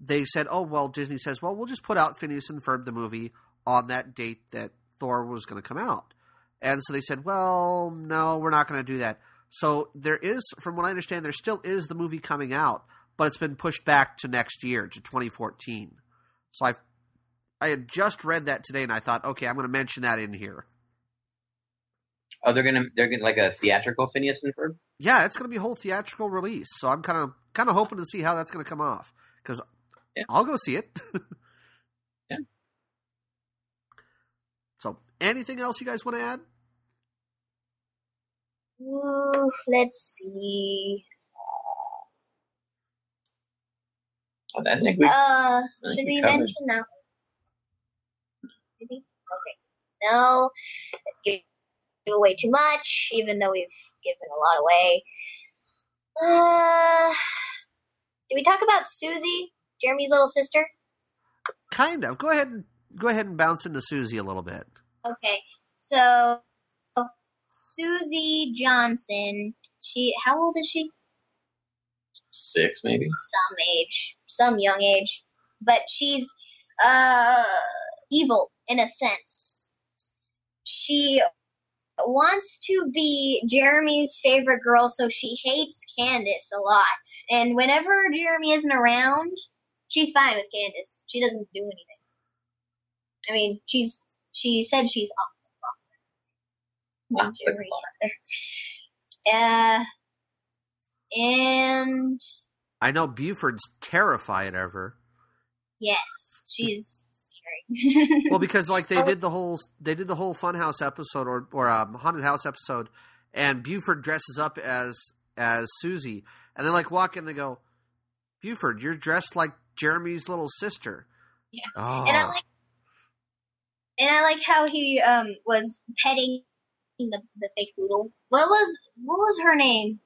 [SPEAKER 1] They said, "Oh well," Disney says, "Well, we'll just put out Phineas and Ferb the movie on that date that Thor was going to come out." And so they said, "Well, no, we're not going to do that." So there is, from what I understand, there still is the movie coming out, but it's been pushed back to next year to 2014. So I, I had just read that today, and I thought, okay, I'm going to mention that in here.
[SPEAKER 2] Oh they're gonna they're gonna like a theatrical Phineas and Ferb.
[SPEAKER 1] Yeah, it's going to be a whole theatrical release, so I'm kind of kind of hoping to see how that's going to come off because
[SPEAKER 2] Yeah.
[SPEAKER 1] I'll go see it. *laughs*
[SPEAKER 2] Yeah.
[SPEAKER 1] So, anything else you guys want to add?
[SPEAKER 3] Ooh, let's see.
[SPEAKER 2] I think we
[SPEAKER 3] Uh,
[SPEAKER 2] I
[SPEAKER 3] should
[SPEAKER 2] think
[SPEAKER 3] we mention that? Maybe? Okay. No, give, give away too much, even though we've given a lot away. Uh, do we talk about Susie, Jeremy's little sister?
[SPEAKER 1] Kind of. Go ahead and go ahead and bounce into Susie a little bit.
[SPEAKER 3] Okay, so Susie Johnson. She, how old is she?
[SPEAKER 2] six maybe.
[SPEAKER 3] some age, some young age, but she's uh evil in a sense. She wants to be Jeremy's favorite girl, so she hates Candace a lot. And whenever Jeremy isn't around, she's fine with Candace. She doesn't do anything. I mean, she's she said she's off the clock.
[SPEAKER 2] Off the
[SPEAKER 3] Jeremy's not there. Uh, and
[SPEAKER 1] I know Buford's terrified of her.
[SPEAKER 3] yes, she's scary.
[SPEAKER 1] Well, *laughs* because like they
[SPEAKER 3] Oh.
[SPEAKER 1] did the whole they did the whole Funhouse episode or or um, haunted house episode, and Buford dresses up as as Susie, and they like walk in. They go, Buford, you're dressed like Jeremy's little sister.
[SPEAKER 3] Yeah.
[SPEAKER 1] Oh.
[SPEAKER 3] And I like, and I like how he um was petting the the fake poodle. What was what was her name?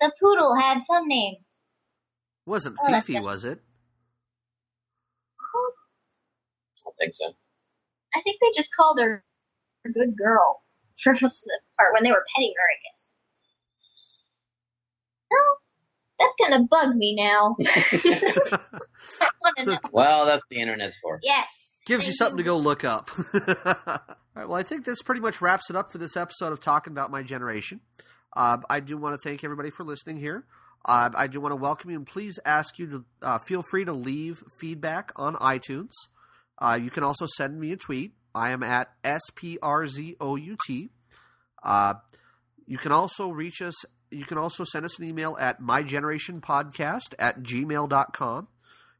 [SPEAKER 3] The poodle had some name.
[SPEAKER 1] wasn't
[SPEAKER 3] Oh,
[SPEAKER 1] Fifi, was it?
[SPEAKER 2] I don't think so.
[SPEAKER 3] I think they just called her a good girl for most of the part when they were petting her. I guess. No, that's gonna bug me now. I want to
[SPEAKER 1] So-
[SPEAKER 3] know.
[SPEAKER 2] well, that's the internet's for.
[SPEAKER 3] Yes.
[SPEAKER 1] Gives you something to go look up. *laughs* All right, well, I think this pretty much wraps it up for this episode of Talking About My Generation. Uh, I do want to thank everybody for listening here. Uh, I do want to welcome you and please ask you to uh, feel free to leave feedback on iTunes. Uh, you can also send me a tweet. I am at SPRZOUT. Uh, you can also reach us. You can also send us an email at mygenerationpodcast at gmail.com.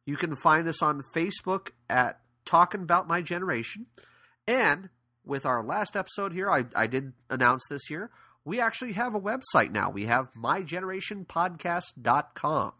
[SPEAKER 1] You can find us on Facebook at Talking About My Generation. And with our last episode here, I, I did announce this here, we actually have a website now. We have mygenerationpodcast.com.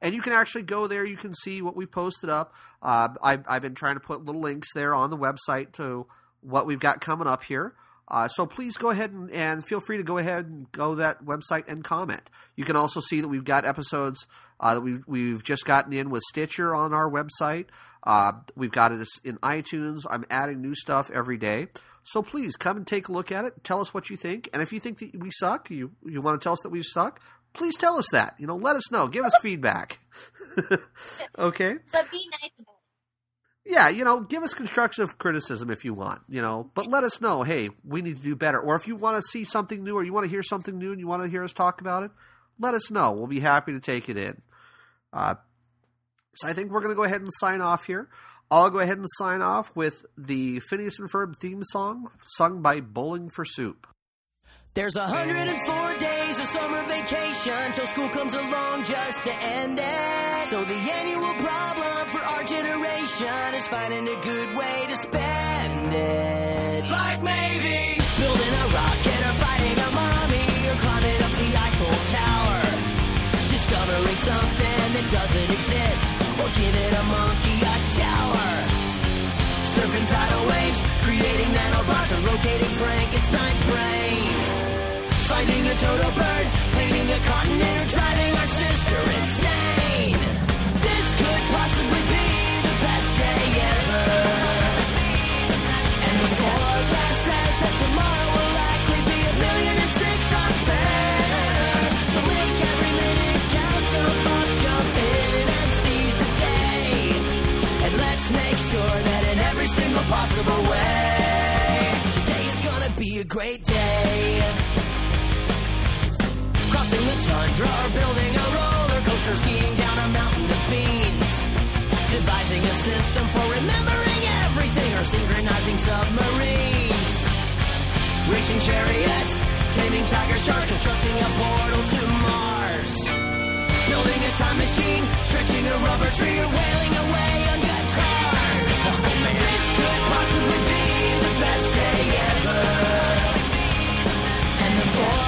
[SPEAKER 1] And you can actually go there. You can see what we've posted up. Uh, I've, I've been trying to put little links there on the website to what we've got coming up here. Uh, so please go ahead and, and feel free to go ahead and go that website and comment. You can also see that we've got episodes uh, that we've, we've just gotten in with Stitcher on our website. Uh, we've got it in iTunes. I'm adding new stuff every day. So please come and take a look at it. Tell us what you think. And if you think that we suck, you, you want to tell us that we suck, please tell us that. You know, let us know. Give us *laughs* feedback. *laughs* okay?
[SPEAKER 3] But be nice about it.
[SPEAKER 1] Yeah, you know, give us constructive criticism if you want, you know, but let us know, hey, we need to do better. Or if you want to see something new or you want to hear something new and you want to hear us talk about it, let us know. We'll be happy to take it in. Uh, so I think we're going to go ahead and sign off here. I'll go ahead and sign off with the Phineas and Ferb theme song sung by Bowling for Soup.
[SPEAKER 4] There's 104 days of summer vacation till school comes along just to end it. So the annual problem for our generation is finding a good way to spend it. Like maybe building a rocket or fighting a mummy or climbing up the Eiffel Tower. Discovering something that doesn't exist or giving a monkey a shower. Surfing tidal waves, creating nanobots, or rotating Frankenstein's brain. Finding a dodo bird, painting a continent, or driving our sister insane. This could possibly be the best day ever. And the forecast says that tomorrow will likely be a million and six times better. So make every minute count, jump up, jump in, and seize the day. And let's make sure that in every single possible way, today is gonna be a great day. Crossing the tundra or building a roller coaster, skiing down a mountain of beans. Devising a system for remembering everything or synchronizing submarines. Racing chariots, taming tiger sharks, constructing a portal to Mars. Building a time machine, stretching a rubber tree, or wailing away on guitars. This could possibly be the best day ever. And the forecast